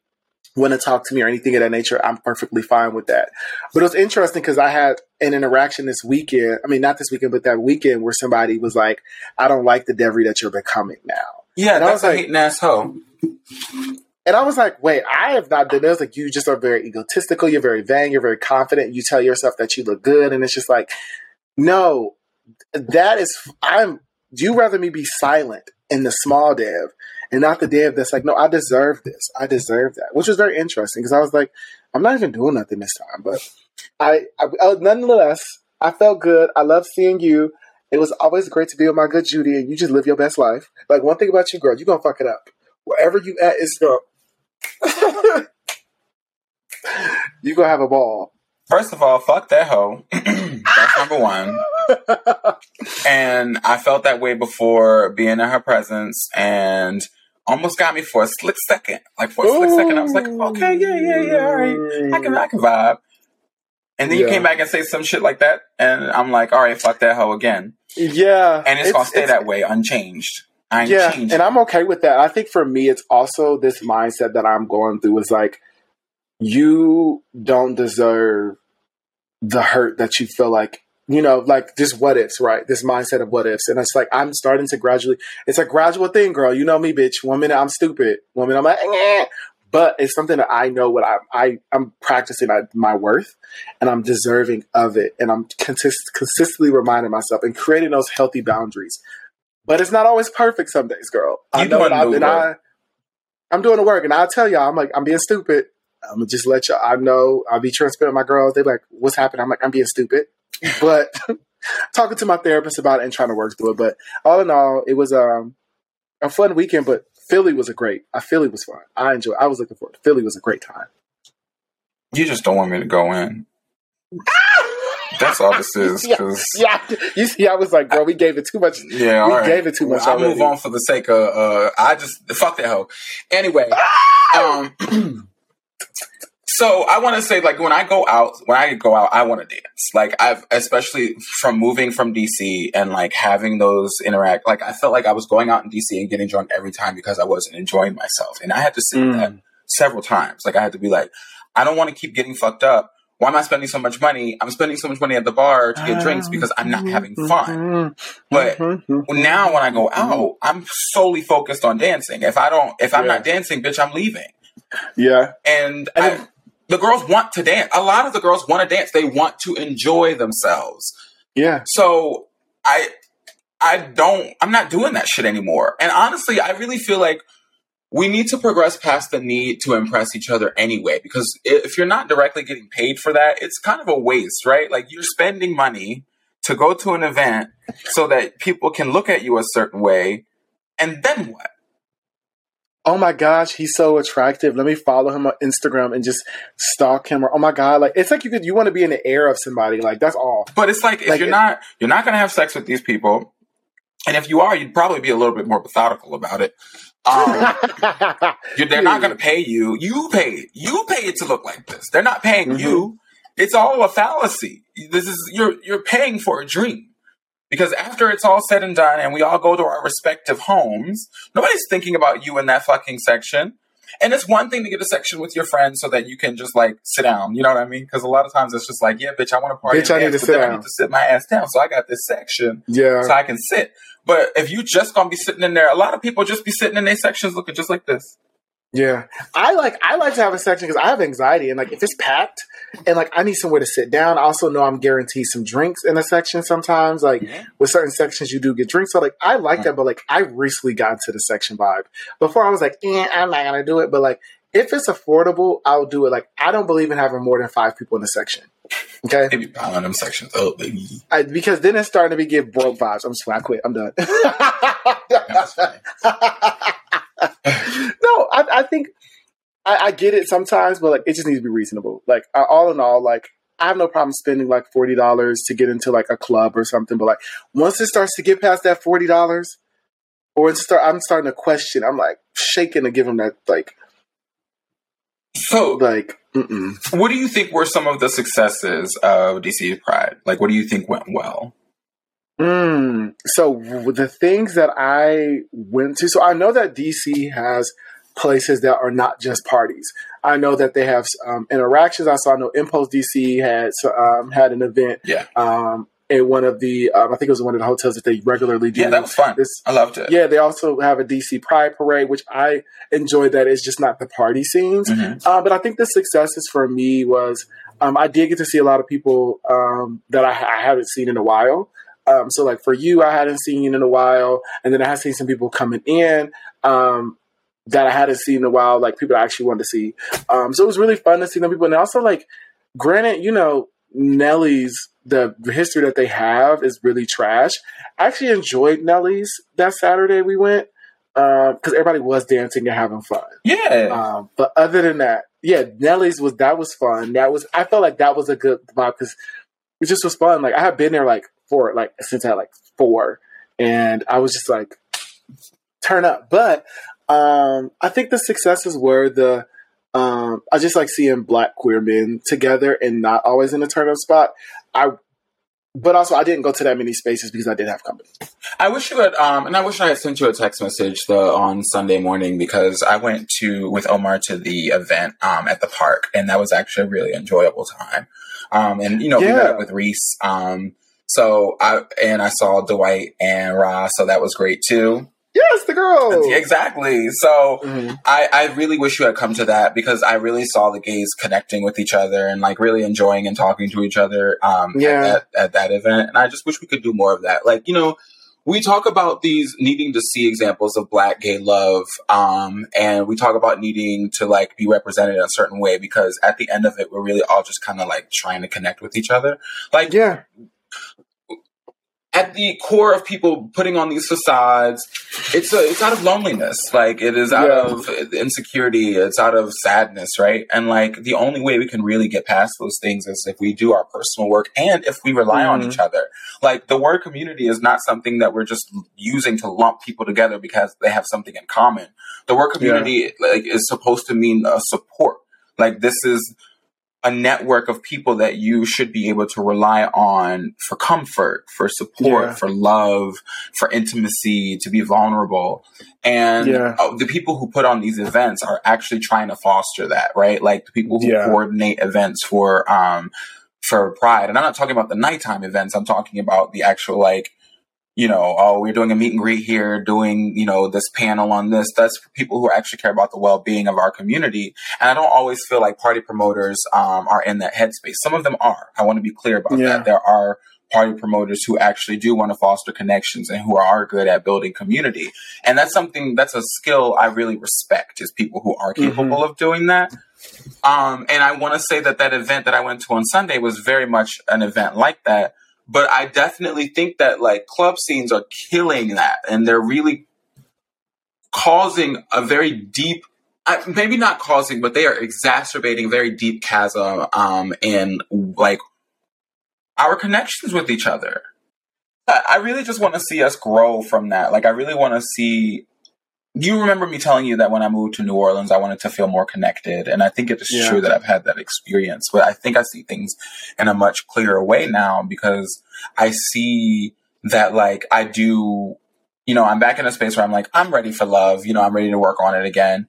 Want to talk to me or anything of that nature, I'm perfectly fine with that. But it was interesting because I had an interaction this weekend. I mean, not this weekend, but that weekend where somebody was like, I don't like the Devery that you're becoming now. Yeah, And I that's was a like- hating ass hoe. And I was like, wait, I have not done this. Like, you just are very egotistical. You're very vain. You're very confident. You tell yourself that you look good. And it's just like, no, that is, I'm, you rather me be silent in the small dev and not the dev that's like, no, I deserve this. I deserve that, which was very interesting because I was like, I'm not even doing nothing this time. But I, I uh, nonetheless, I felt good. I love seeing you. It was always great to be with my good Judy, and you just live your best life. Like one thing about you, girl, you're gonna fuck it up. Wherever you at is gonna you gonna have a ball. First of all, fuck that hoe. That's number one. and I felt that way before being in her presence and almost got me for a slick second. Like for a slick second, I was like, okay, yeah, yeah, yeah, all right. I can I can vibe. And then you came back and say some shit like that, and I'm like, all right, fuck that hoe again. Yeah, And it's, gonna stay that way, unchanged. I ain't yeah, changing. and I'm okay with that. I think for me, it's also this mindset that I'm going through is like, you don't deserve the hurt that you feel like, you know, like just what ifs, right? This mindset of what ifs. And it's like, I'm starting to gradually, it's a gradual thing, girl. You know me, bitch. One minute I'm stupid. One minute I'm like, eh. But it's something that I know what I, I I'm practicing my, my worth and I'm deserving of it. And I'm consist, consistently reminding myself and creating those healthy boundaries. But it's not always perfect some days, girl. I know it. I, and I. I'm doing the work, and I'll tell y'all, I'm like, I'm being stupid. I'm gonna just let y'all. I know. I'll be transparent with my girls. They like, "What's happening?" I'm like, "I'm being stupid," but talking to my therapist about it and trying to work through it. But all in all, it was um, a fun weekend. But Philly was a great. I Philly was fun. I enjoyed. I was looking forward. to Philly was a great time. you just don't want me to go in. That's all this is. Yeah, yeah. You see, I was like, girl, we gave it too much. Yeah, We right. gave it too much I'll move on for the sake of. Uh, I just fuck that hoe. Anyway, um, so I want to say, like, when I go out, when I go out, I want to dance. Like, I've especially from moving from DC and like having those interact. Like, I felt like I was going out in DC and getting drunk every time because I wasn't enjoying myself, and I had to sit with that several times. Like, I had to be like, I don't want to keep getting fucked up. Why am I spending so much money? I'm spending so much money at the bar to get drinks ah, because I'm not mm-hmm, having mm-hmm, fun. Mm-hmm, but Mhm. now when I go out, I'm solely focused on dancing. If I don't, if I'm Yeah. not dancing, bitch, I'm leaving. Yeah, And And I, the girls want to dance. A lot of the girls want to dance. They want to enjoy themselves. yeah. So I, I don't. I'm not doing that shit anymore. And honestly, I really feel like we need to progress past the need to impress each other anyway. Because if you're not directly getting paid for that, it's kind of a waste, right? Like you're spending money to go to an event so that people can look at you a certain way, and then what? oh my gosh, he's so attractive. Let me follow him on Instagram and just stalk him. Or oh my god, like it's like you could you want to be in the air of somebody. Like that's all. But it's like if Like you're it- not you're not going to have sex with these people, and if you are, you'd probably be a little bit more methodical about it. Um, they're not going to pay you. You pay it. You pay it to look like this. They're not paying you. It's all a fallacy. This is you're you're paying for a dream. Because after it's all said and done, and we all go to our respective homes, nobody's thinking about you in that fucking section. And it's one thing to get a section with your friends so that you can just like sit down. You know what I mean? Because a lot of times it's just like, yeah, bitch, I want to party. Bitch, I need dance, to sit then I need to sit my ass down. So I got this section yeah. so I can sit. But if you just gonna be sitting in there, a lot of people just be sitting in their sections looking just like this. Yeah, I like I like to have a section because I have anxiety and like if it's packed and like I need somewhere to sit down. I also know I'm guaranteed some drinks in a section sometimes. Like with certain sections, you do get drinks. So like I like that, but like I recently got into the section vibe. Before I was like, eh, I'm not gonna do it. But like if it's affordable, I'll do it. Like I don't believe in having more than five people in the section. Okay, They be piling them sections up, baby. I, because then it's starting to be give broke vibes. I'm just I quit. I'm done. No, I, I think I, I get it sometimes, but like it just needs to be reasonable. Like uh, all in all, like I have no problem spending like forty dollars to get into like a club or something. But like once it starts to get past that forty dollars, or start, I'm starting to question. I'm like shaking to give them that like So, like. Mm-mm. what do you think were some of the successes of DC Pride? Like, what do you think went well? Mm. So the things that I went to, so I know that DC has places that are not just parties. I know that they have um, interactions. I saw. I know Impulse DC had um, had an event. Yeah. Um, in one of the, um, I think it was one of the hotels that they regularly do. Yeah, that was fun. This- I loved it. yeah, they also have a DC Pride Parade, which I enjoyed. That it's just not the party scenes. Mhm. Uh, but I think the successes for me was um, I did get to see a lot of people um, that I, I haven't seen in a while. Um, so, like for you, I hadn't seen you in a while, and then I had seen some people coming in um, that I hadn't seen in a while, like people I actually wanted to see. Um, so it was really fun to see them people, and also like, granted, you know, Nellie's the history that they have is really trash. I actually enjoyed Nellie's that Saturday we went because everybody was dancing and having fun. Yeah. Um, but other than that, yeah, Nellie's was that was fun. That was I felt like that was a good vibe because it just was fun. Like I had been there like for like since I had like four, and I was just like turn up. But um, I think the successes were the um, I just like seeing black queer men together and not always in a turn up spot. I but also I didn't go to that many spaces because I did have company. I wish you had, um, and I wish I had sent you a text message the, on Sunday morning because I went to with Omar to the event um, at the park, and that was actually a really enjoyable time. Um, and you know, we met up with Reese. Um, so I and I saw Dwight and Ra, so that was great too. Yes, the girl. Exactly. So Mhm. I, I really wish you had come to that because I really saw the gays connecting with each other and like really enjoying and talking to each other um, Yeah. at, that, at that event. And I just wish we could do more of that. Like, you know, we talk about these needing to see examples of black gay love um, and we talk about needing to like be represented in a certain way because at the end of it, we're really all just kind of like trying to connect with each other. Like, Yeah. At the core of people putting on these facades, it's a, it's out of loneliness. Like it is out Yeah. of insecurity. It's out of sadness, right? And like the only way we can really get past those things is if we do our personal work and if we rely on Mhm. each other. Like the word community is not something that we're just using to lump people together because they have something in common. The word community like is supposed to mean a support. Like this is a network of people that you should be able to rely on for comfort, for support, Yeah. for love, for intimacy, to be vulnerable. And Yeah. uh, the people who put on these events are actually trying to foster that, right? Like the people who Yeah. coordinate events for um for Pride. And I'm not talking about the nighttime events. I'm talking about the actual like you know, oh, we're doing a meet and greet here, doing, you know, this panel on this. That's for people who actually care about the well being of our community. And I don't always feel like party promoters um, are in that headspace. Some of them are. I want to be clear about Yeah. that. There are party promoters who actually do want to foster connections and who are good at building community. And that's something that's a skill I really respect is people who are capable of doing that. Um, and I want to say that that event that I went to on Sunday was very much an event like that. But I definitely think that like club scenes are killing that, and they're really causing a very deep, uh, maybe not causing, but they are exacerbating very deep chasm um, in like our connections with each other. I, I really just want to see us grow from that. Like I really want to see you remember me telling you that when I moved to New Orleans, I wanted to feel more connected. And I think it is Yeah. true that I've had that experience, but I think I see things in a much clearer way now because I see that like I do, you know, I'm back in a space where I'm like, I'm ready for love. You know, I'm ready to work on it again.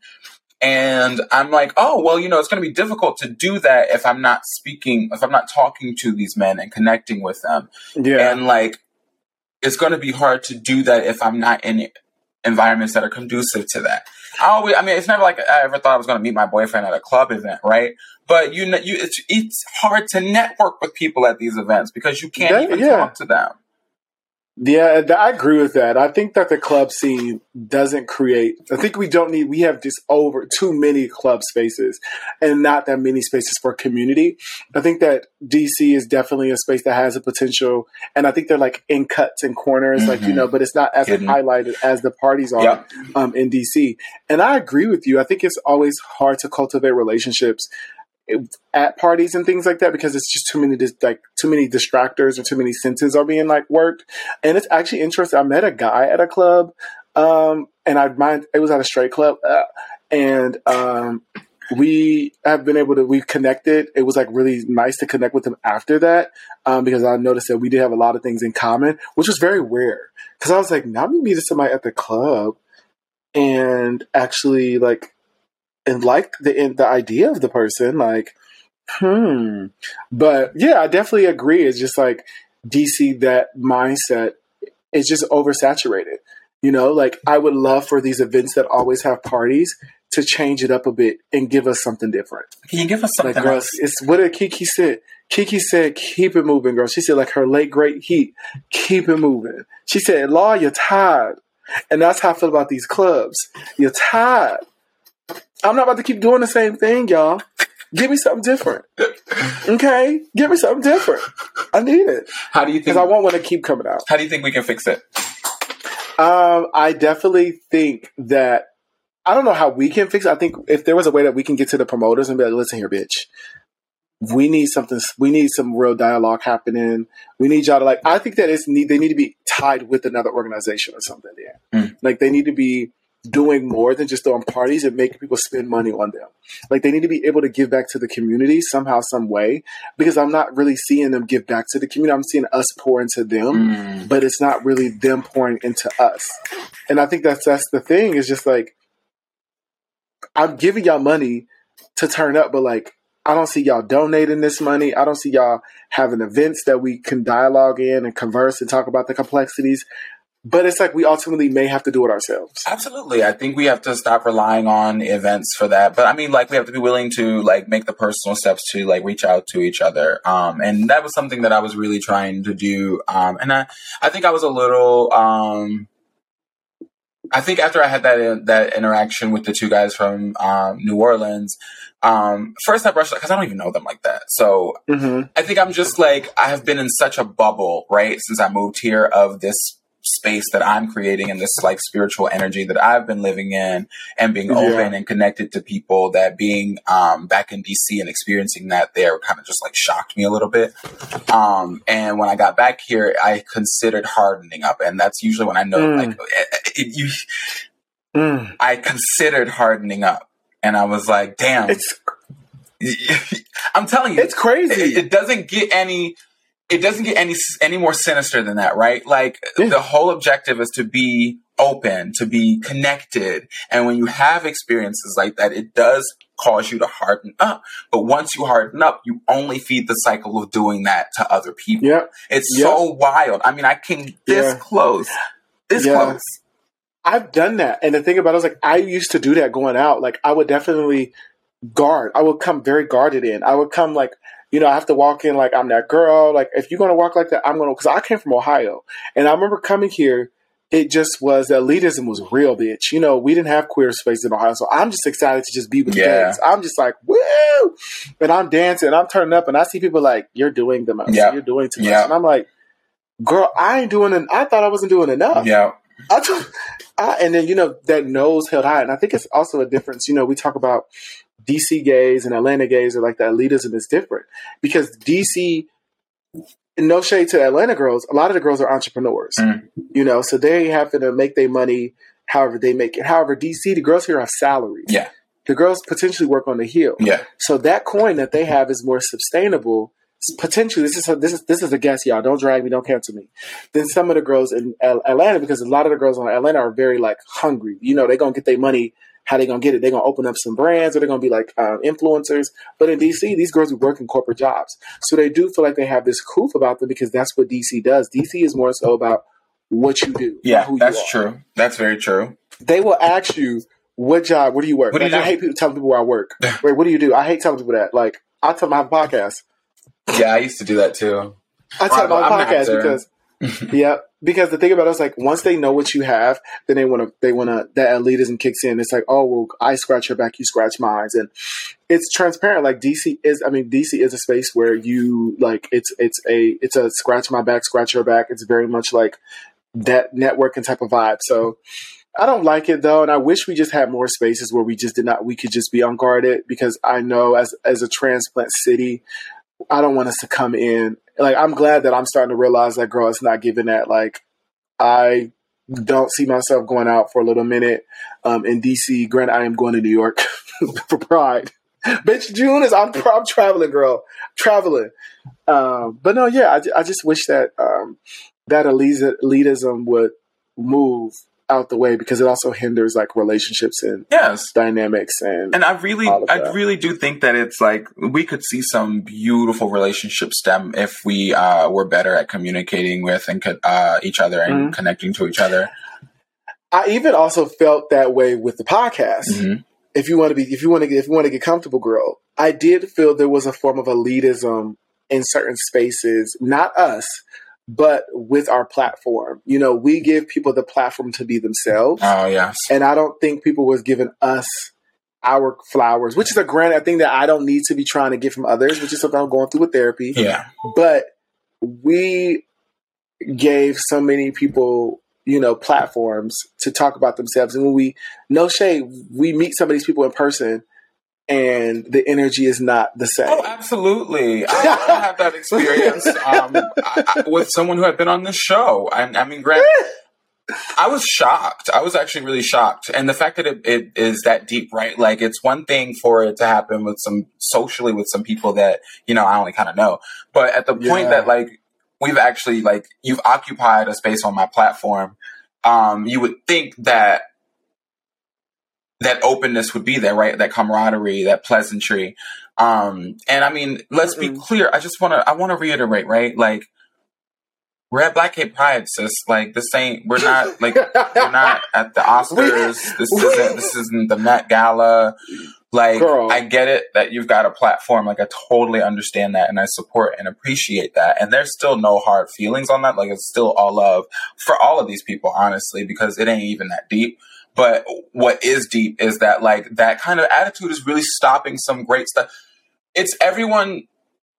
And I'm like, oh, well, you know, it's going to be difficult to do that if I'm not speaking, if I'm not talking to these men and connecting with them. Yeah. And like, it's going to be hard to do that if I'm not in environments that are conducive to that. I always, I mean, it's never like I ever thought I was going to meet my boyfriend at a club event, right? But you know, you it's it's hard to network with people at these events because you can't even yeah. talk to them. Yeah, I agree with that. I think that the club scene doesn't create. I think we don't need. We have just over too many club spaces, and not that many spaces for community. I think that DC is definitely a space that has a potential, and I think they're like in cuts and corners, like you know, but it's not as Hidden. highlighted as the parties are Yep. um, in DC. And I agree with you. I think it's always hard to cultivate relationships at parties and things like that because it's just too many dis- like too many distractors or too many senses are being like worked. And it's actually interesting. I met a guy at a club, um, and I mind it was at a straight club, uh, and um, we have been able to we connected. It was like really nice to connect with him after that um, because I noticed that we did have a lot of things in common, which was very rare. Because I was like, now we meeting somebody at the club and actually like and like the in, the idea of the person, like, hmm. But yeah, I definitely agree. It's just like DC that mindset is just oversaturated. You know, like I would love for these events that always have parties to change it up a bit and give us something different. Can you give us something Like, girl, it's what did Kiki said. Kiki said, "Keep it moving, girl." She said, like her late great heat, keep it moving. She said, "Law, you're tired," and that's how I feel about these clubs. You're tired. I'm not about to keep doing the same thing, y'all. Give me something different, okay? Give me something different. I need it How do you think? because I want one to keep coming out. how do you think we can fix it? Um, I definitely think that I don't know how we can fix it. I think if there was a way that we can get to the promoters and be like, listen here, bitch. We need something. We need some real dialogue happening. We need y'all to like. I think that it's need. They need to be tied with another organization or something. Yeah, Mm. like they need to be doing more than just throwing parties and making people spend money on them. Like they need to be able to give back to the community somehow, some way. Because I'm not really seeing them give back to the community. I'm seeing us pour into them Mm. but it's not really them pouring into us. And I think that's that's the thing. Is just like I'm giving y'all money to turn up, but like I don't see y'all donating this money. I don't see y'all having events that we can dialogue in and converse and talk about the complexities. But it's like we ultimately may have to do it ourselves. Absolutely. I think we have to stop relying on events for that. But I mean, like, we have to be willing to, like, make the personal steps to, like, reach out to each other. Um, and that was something that I was really trying to do. Um, and I, I think I was a little, um, I think after I had that, that interaction with the two guys from, um, New Orleans, um, first I brushed, cause I don't even know them like that. So Mm-hmm. I think I'm just like I have been in such a bubble, right, since I moved here of this space that I'm creating and this like spiritual energy that I've been living in and being Yeah. open and connected to people that being um back in DC and experiencing that there kind of just like shocked me a little bit. Um and when I got back here I considered hardening up and that's usually when I know Mm. like it, it, you Mm. I considered hardening up and I was like damn It's I'm telling you it's crazy. it, it doesn't get any it doesn't get any any more sinister than that right like Yeah. the whole objective is to be open to be connected and when you have experiences like that it does cause you to harden up but once you harden up you only feed the cycle of doing that to other people yeah. it's Yeah. so wild i mean i came this Yeah. close this close I've done that. And the thing about it is like I used to do that going out. Like I would definitely guard. I would come very guarded in. I would come like, you know, I have to walk in like I'm that girl. Like if you're gonna walk like that, I'm gonna because I came from Ohio. And I remember coming here, it just was the elitism was real, bitch. You know, we didn't have queer space in Ohio. So I'm just excited to just be with the Yeah. gays. I'm just like, woo! And I'm dancing and I'm turning up and I see people like, You're doing the most. Yeah. You're doing too much. Yeah. And I'm like, girl, I ain't doing it. I thought I wasn't doing enough. yeah I told, I, and then you know that nose held high, and I think it's also a difference. You know, we talk about DC gays and Atlanta gays, or like the elitism is different because DC. No shade to Atlanta girls. A lot of the girls are entrepreneurs, Mm. you know, so they happen to make their money however they make it. However, DC, the girls here have salaries. Yeah. the girls potentially work on the hill. yeah So that coin that they have is more sustainable. Potentially, this is a, this is this is a guess, y'all. Don't drag me, don't cancel me. Than some of the girls in Atlanta, because a lot of the girls in Atlanta are very like hungry. You know, they're gonna get their money. How they gonna get it? They're gonna open up some brands, or they're gonna be like um, influencers. But in DC, these girls work in corporate jobs, so they do feel like they have this coof about them because that's what DC does. DC is more so about what you do. yeah who you that's true that's very true They will ask you, "What job? Where do you work?" What do you Like, I hate people telling people where I work. Wait, what do you do? I hate telling people that. Like, I tell them I have a podcast. Yeah i used to do that too I tell them I have I'm a an podcast because, yeah, because the thing about it is like once they know what you have, then they want to, they want to, that elitism kicks in. It's like, oh, well, I scratch your back, you scratch mine. And it's transparent. Like DC is, I mean, DC is a space where you like, it's, it's a, it's a scratch my back, scratch your back. It's very much like that networking type of vibe. So, I don't like it though, and I wish we just had more spaces where we just did not. We could just be unguarded because I know as as a transplant city, I don't want us to come in. Like I'm glad that I'm starting to realize that girl, it's not giving that. Like I don't see myself going out for a little minute um, in DC. Grant, I am going to New York for Pride. Bitch, June is I'm, I'm traveling, girl, traveling. Um, but no, yeah, I, I just wish that um, that elitism would move. Out the way because it also hinders like relationships and Yes. dynamics and, And I really, I that. really do think that it's like we could see some beautiful relationships stem if we uh, were better at communicating with and uh, each other and Mhm. connecting to each other. I even also felt that way with the podcast. Mhm. If you want to be, if you want to, get, if you want to get comfortable, girl, I did feel there was a form of elitism in certain spaces, not us, but with our platform. You know, we give people the platform to be themselves, Oh yes, and I don't think people was giving us our flowers, which is a grant thing that I don't need to be trying to get from others, which is something I'm going through with therapy. yeah, But we gave so many people you know platforms to talk about themselves and when we no shade we meet some of these people in person and the energy is not the same oh absolutely. I, I had that experience um, I, I, with someone who had been on this show, and I mean, Grant. I was shocked. I was actually really shocked. And the fact that it, it is that deep, right? Like it's one thing for it to happen with some socially with some people that, you know, I only kind of know. But at the point Yeah. that like we've actually like you've occupied a space on my platform, um, you would think that that openness would be there, right? That camaraderie, that pleasantry. Um, and I mean, let's be Mm-mm. clear. I just want to, I want to reiterate, right? Like, we're at Black Cape Pride, sis. Like, this ain't, we're not, like, we're not at the Oscars. This isn't, this isn't the Met Gala. Like, Girl. I get it that you've got a platform. Like, I totally understand that and I support and appreciate that. And there's still no hard feelings on that. Like, it's still all love for all of these people, honestly, because it ain't even that deep. But what is deep is that, like, that kind of attitude is really stopping some great stuff. It's everyone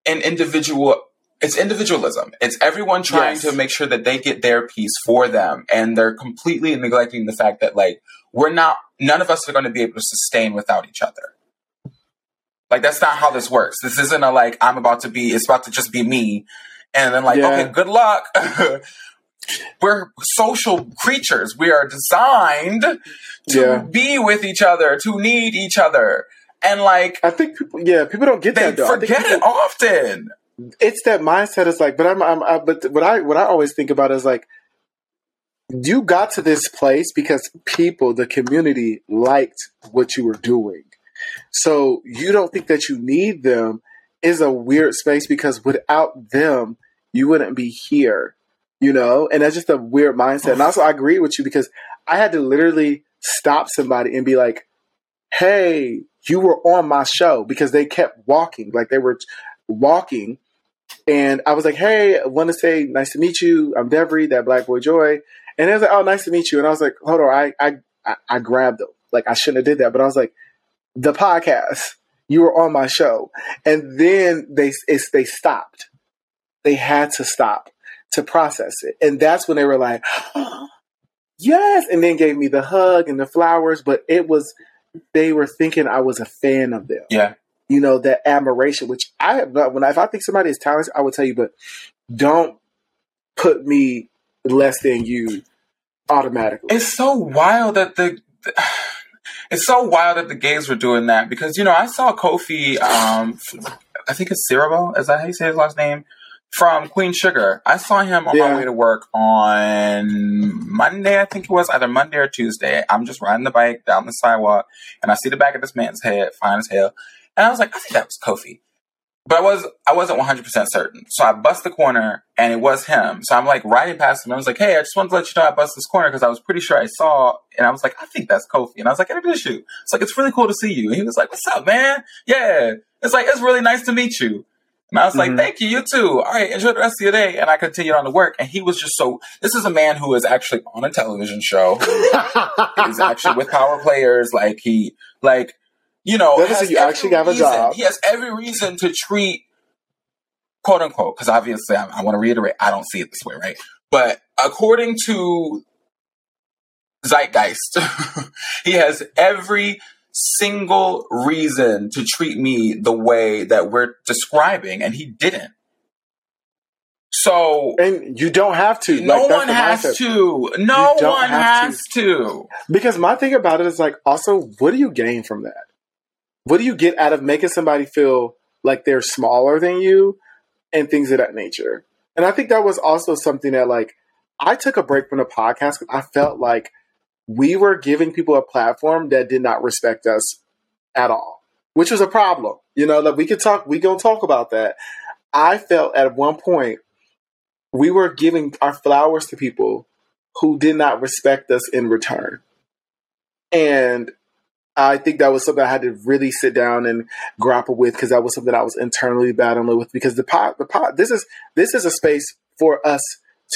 an individual it's individualism. It's everyone trying Yes. to make sure that they get their piece for them. And they're completely neglecting the fact that like we're not none of us are going to be able to sustain without each other. Like that's not how this works. This isn't a like I'm about to be it's about to just be me. And then like, Yeah. okay, good luck. we're social creatures. We are designed to Yeah. be with each other, to need each other. And like i think people yeah people don't get they that think forget people- it often. it's that mindset is like but i'm, I'm I, but what i what i always think about is like you got to this place because people the community liked what you were doing so you don't think that you need them is a weird space because without them you wouldn't be here you know and that's just a weird mindset and also i agree with you because i had to literally stop somebody and be like hey you were on my show because they kept walking like they were walking and I was like, "Hey, I want to say nice to meet you. I'm Devery, that Black Boy Joy." And it was like, "Oh, nice to meet you." And I was like, "Hold on, I I I, grabbed them. Like I shouldn't have did that, but I was like, the podcast. You were on my show." And then they they stopped. They had to stop to process it, and that's when they were like, "Yes!" And then gave me the hug and the flowers. But it was they were thinking I was a fan of them Yeah. you know, that admiration, which I have not, when I, if I think somebody is talented, I would tell you, but don't put me less than you automatically. It's so wild that the it's so wild that the gays were doing that because you know I saw Kofi um I think it's Siriboe, is that how you say his last name? From Queen Sugar. I saw him on my way to work on Monday, I think it was, either Monday or Tuesday. I'm just riding the bike down the sidewalk and I see the back of this man's head, fine as hell. And I was like, I think that was Kofi. But I was I wasn't 100 percent certain, so I bust the corner, and it was him. So I'm like riding past him. I was like, "Hey, I just wanted to let you know I bust this corner because I was pretty sure I saw." And I was like, "I think that's Kofi." And I was like, "I miss you." It's like it's really cool to see you. And he was like, "What's up, man? Yeah." It's like it's really nice to meet you. And I was like, Mhm. "Thank you, you too. All right, enjoy the rest of your day." And I continued on to work. And he was just so. This is a man who is actually on a television show. He's actually with power players. Like he, like you know, That is has you actually have a reason- job. He has every reason to treat, quote unquote, because obviously I, I want to reiterate, I don't see it this way, right? But according to Zeitgeist, he has every single reason to treat me the way that we're describing, and he didn't. So and you don't have to. no Like, one has mindset. to. No one has to. Because my thing about it is like, also, what do you gain from that? What do you get out of making somebody feel like they're smaller than you and things of that nature? And I think that was also something that, like, I took a break from the podcast because I felt like we were giving people a platform that did not respect us at all, which was a problem. You know, like we could talk, we gonna talk about that. I felt at one point we were giving our flowers to people who did not respect us in return. And I think that was something I had to really sit down and grapple with because that was something I was internally battling with because the pot the pot this is this is a space for us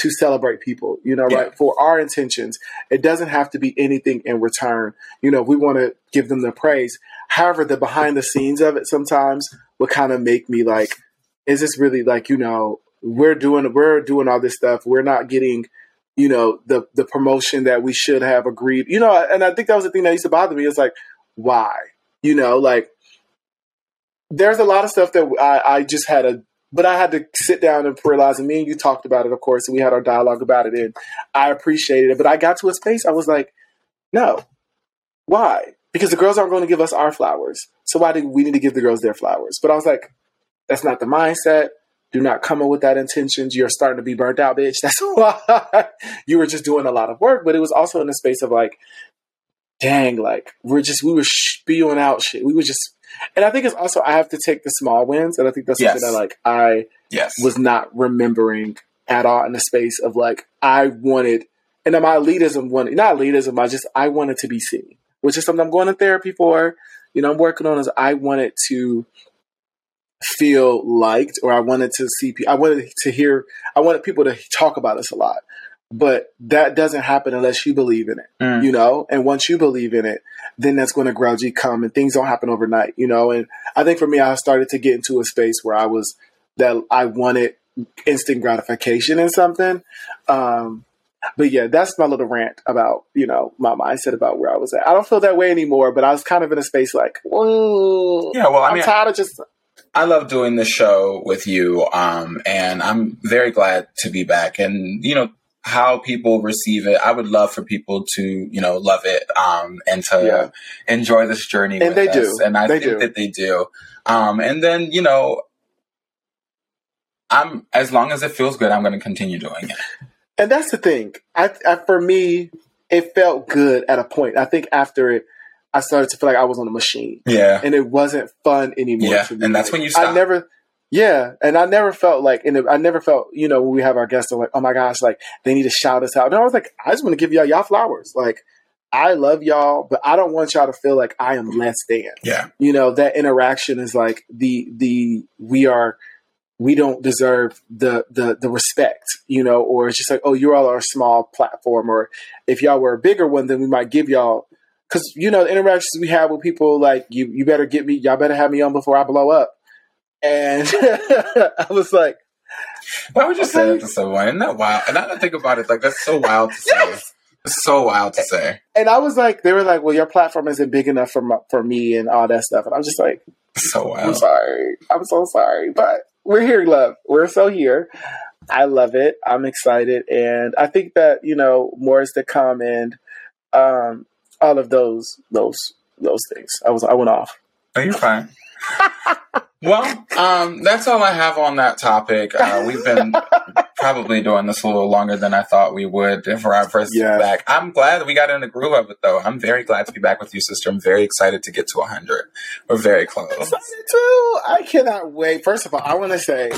to celebrate people, you know, Yeah. right? For our intentions. It doesn't have to be anything in return. You know, we want to give them the praise. However, the behind the scenes of it sometimes would kind of make me like, is this really like, you know, we're doing we're doing all this stuff. We're not getting, you know, the the promotion that we should have agreed. You know, and I think that was the thing that used to bother me. It's like, why? You know, like there's a lot of stuff that I, I just had a but I had to sit down and realize, and me and you talked about it, of course, and we had our dialogue about it, and I appreciated it. But I got to a space, I was like, no. Why? Because the girls aren't going to give us our flowers. So why do we need to give the girls their flowers? But I was like, that's not the mindset. Do not come in with that intentions. You're starting to be burnt out, bitch. That's why you were just doing a lot of work. But it was also in the space of like, dang, like we're just we were spewing out shit. We were just, and I think it's also I have to take the small wins, and I think that's something Yes. that like I Yes. was not remembering at all in the space of like I wanted, and then my elitism wanted not elitism. I just I wanted to be seen, which is something I'm going to therapy for. You know, I'm working on is I wanted to feel liked, or I wanted to see. I wanted to hear. I wanted people to talk about us a lot, but that doesn't happen unless you believe in it. Mm. You know, and once you believe in it, then that's going to gradually come, and things don't happen overnight. You know, and I think for me, I started to get into a space where I was that I wanted instant gratification in something. Um, but yeah, that's my little rant about you know my mindset about where I was at. I don't feel that way anymore, but I was kind of in a space like, "Ooh, Yeah, well, I I'm mean, tired of just I love doing this show with you, um, and I'm very glad to be back. And you know how people receive it. I would love for people to you know love it um, and to Yeah. enjoy this journey. And with they us. do. and I They think do. that they do. Um, and then you know, I'm as long as it feels good, I'm going to continue doing it. And that's the thing. I, I for me, it felt good at a point. I think after it, I started to feel like I was on a machine, Yeah, and it wasn't fun anymore. Yeah, and that's when you I never. Yeah, and I never felt like, and I never felt, you know, when we have our guests, they're like, oh my gosh, like they need to shout us out. And I was like, I just want to give y'all y'all flowers. Like, I love y'all, but I don't want y'all to feel like I am less than yeah, you know that interaction is like the the we are we don't deserve the the the respect you know or it's just like oh you all are a small platform or if y'all were a bigger one then we might give y'all because you know the interactions we have with people like you you better get me y'all better have me on before i blow up and i was like Why would you say Okay. that to someone? Isn't that wild? And I don't think about it like that's so wild to say. It's so wild to say. and i was like they were like well your platform isn't big enough for my, for me and all that stuff and i'm just like so I'm wild. sorry. I'm so sorry. But we're here, love. We're so here. I love it. I'm excited. And I think that, you know, more is to come and um all of those those those things. I was I went off. Oh, you're fine. well, um, that's all I have on that topic. Uh, we've been probably doing this a little longer than I thought we would for our first Yeah. back. I'm glad that we got in the groove of it, though. I'm very glad to be back with you, sister. I'm very excited to get to 100. We're very close. too. I cannot wait. First of all, I want to say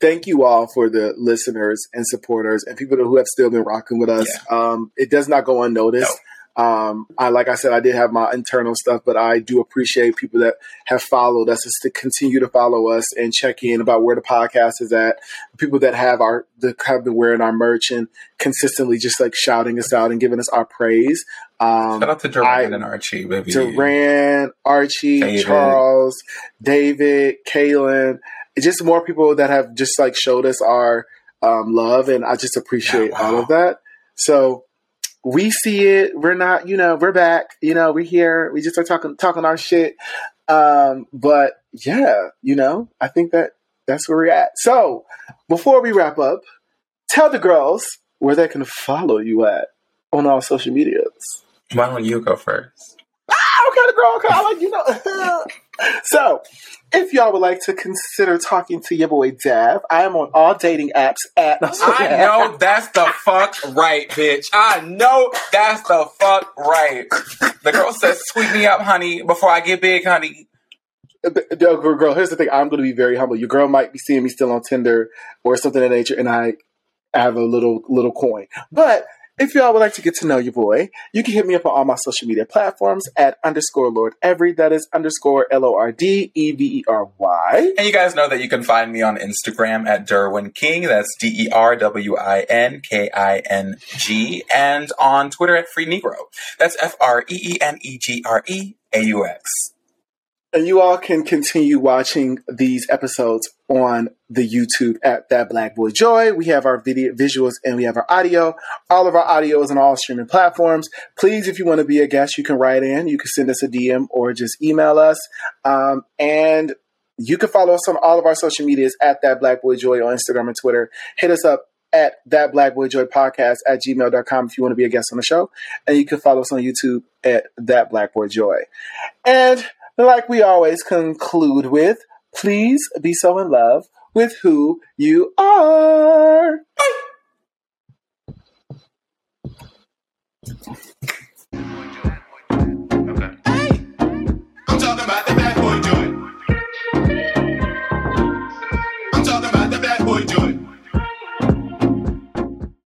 thank you all for the listeners and supporters and people who have still been rocking with us. Um, it does not go unnoticed. Um, I like I said, I did have my internal stuff, but I do appreciate people that have followed us, is to continue to follow us and check in about where the podcast is at. People that have our that have been wearing our merch and consistently just like shouting us out and giving us our praise. Um, Shout out to Duran I- and Archie, baby. Duran, Archie, David. Charles, David, Kaylin, just more people that have just like showed us our um, love, and I just appreciate Yeah, wow. all of that. So we see it. We're not, you know, we're back. You know, we're here. We just are talking talking our shit. Um, but yeah, you know, I think that that's where we're at. So before we wrap up, tell the girls where they can follow you at on all social medias. Why don't you go first? okay, the girl, okay, I like you know. So, if y'all would like to consider talking to your boy Dav, I am on all dating apps at. I know that's the fuck right, bitch. I know that's the fuck right. The girl says, "Sweet me up, honey, before I get big, honey." Uh, girl, girl, here's the thing. I'm going to be very humble. Your girl might be seeing me still on Tinder or something of that nature, and I have a little little coin. But if y'all would like to get to know your boy, you can hit me up on all my social media platforms at underscore Lord Every. That is underscore L O R D E V E R Y. And you guys know that you can find me on Instagram at Derwin King. That's D E R W I N K I N G. And on Twitter at Free Negreaux. That's F R E E N E G R E A U X. And you all can continue watching these episodes on the YouTube at That Black Boy Joy. We have our video visuals and we have our audio. All of our audio is on all streaming platforms. Please, if you want to be a guest, you can write in. You can send us a DM or just email us. Um, and you can follow us on all of our social medias at That Black Boy Joy on Instagram and Twitter. Hit us up at that black boy joy podcast at gmail.com if you want to be a guest on the show and you can follow us on youtube at that black boy joy and like we always conclude with, please be so in love with who you are. Bye.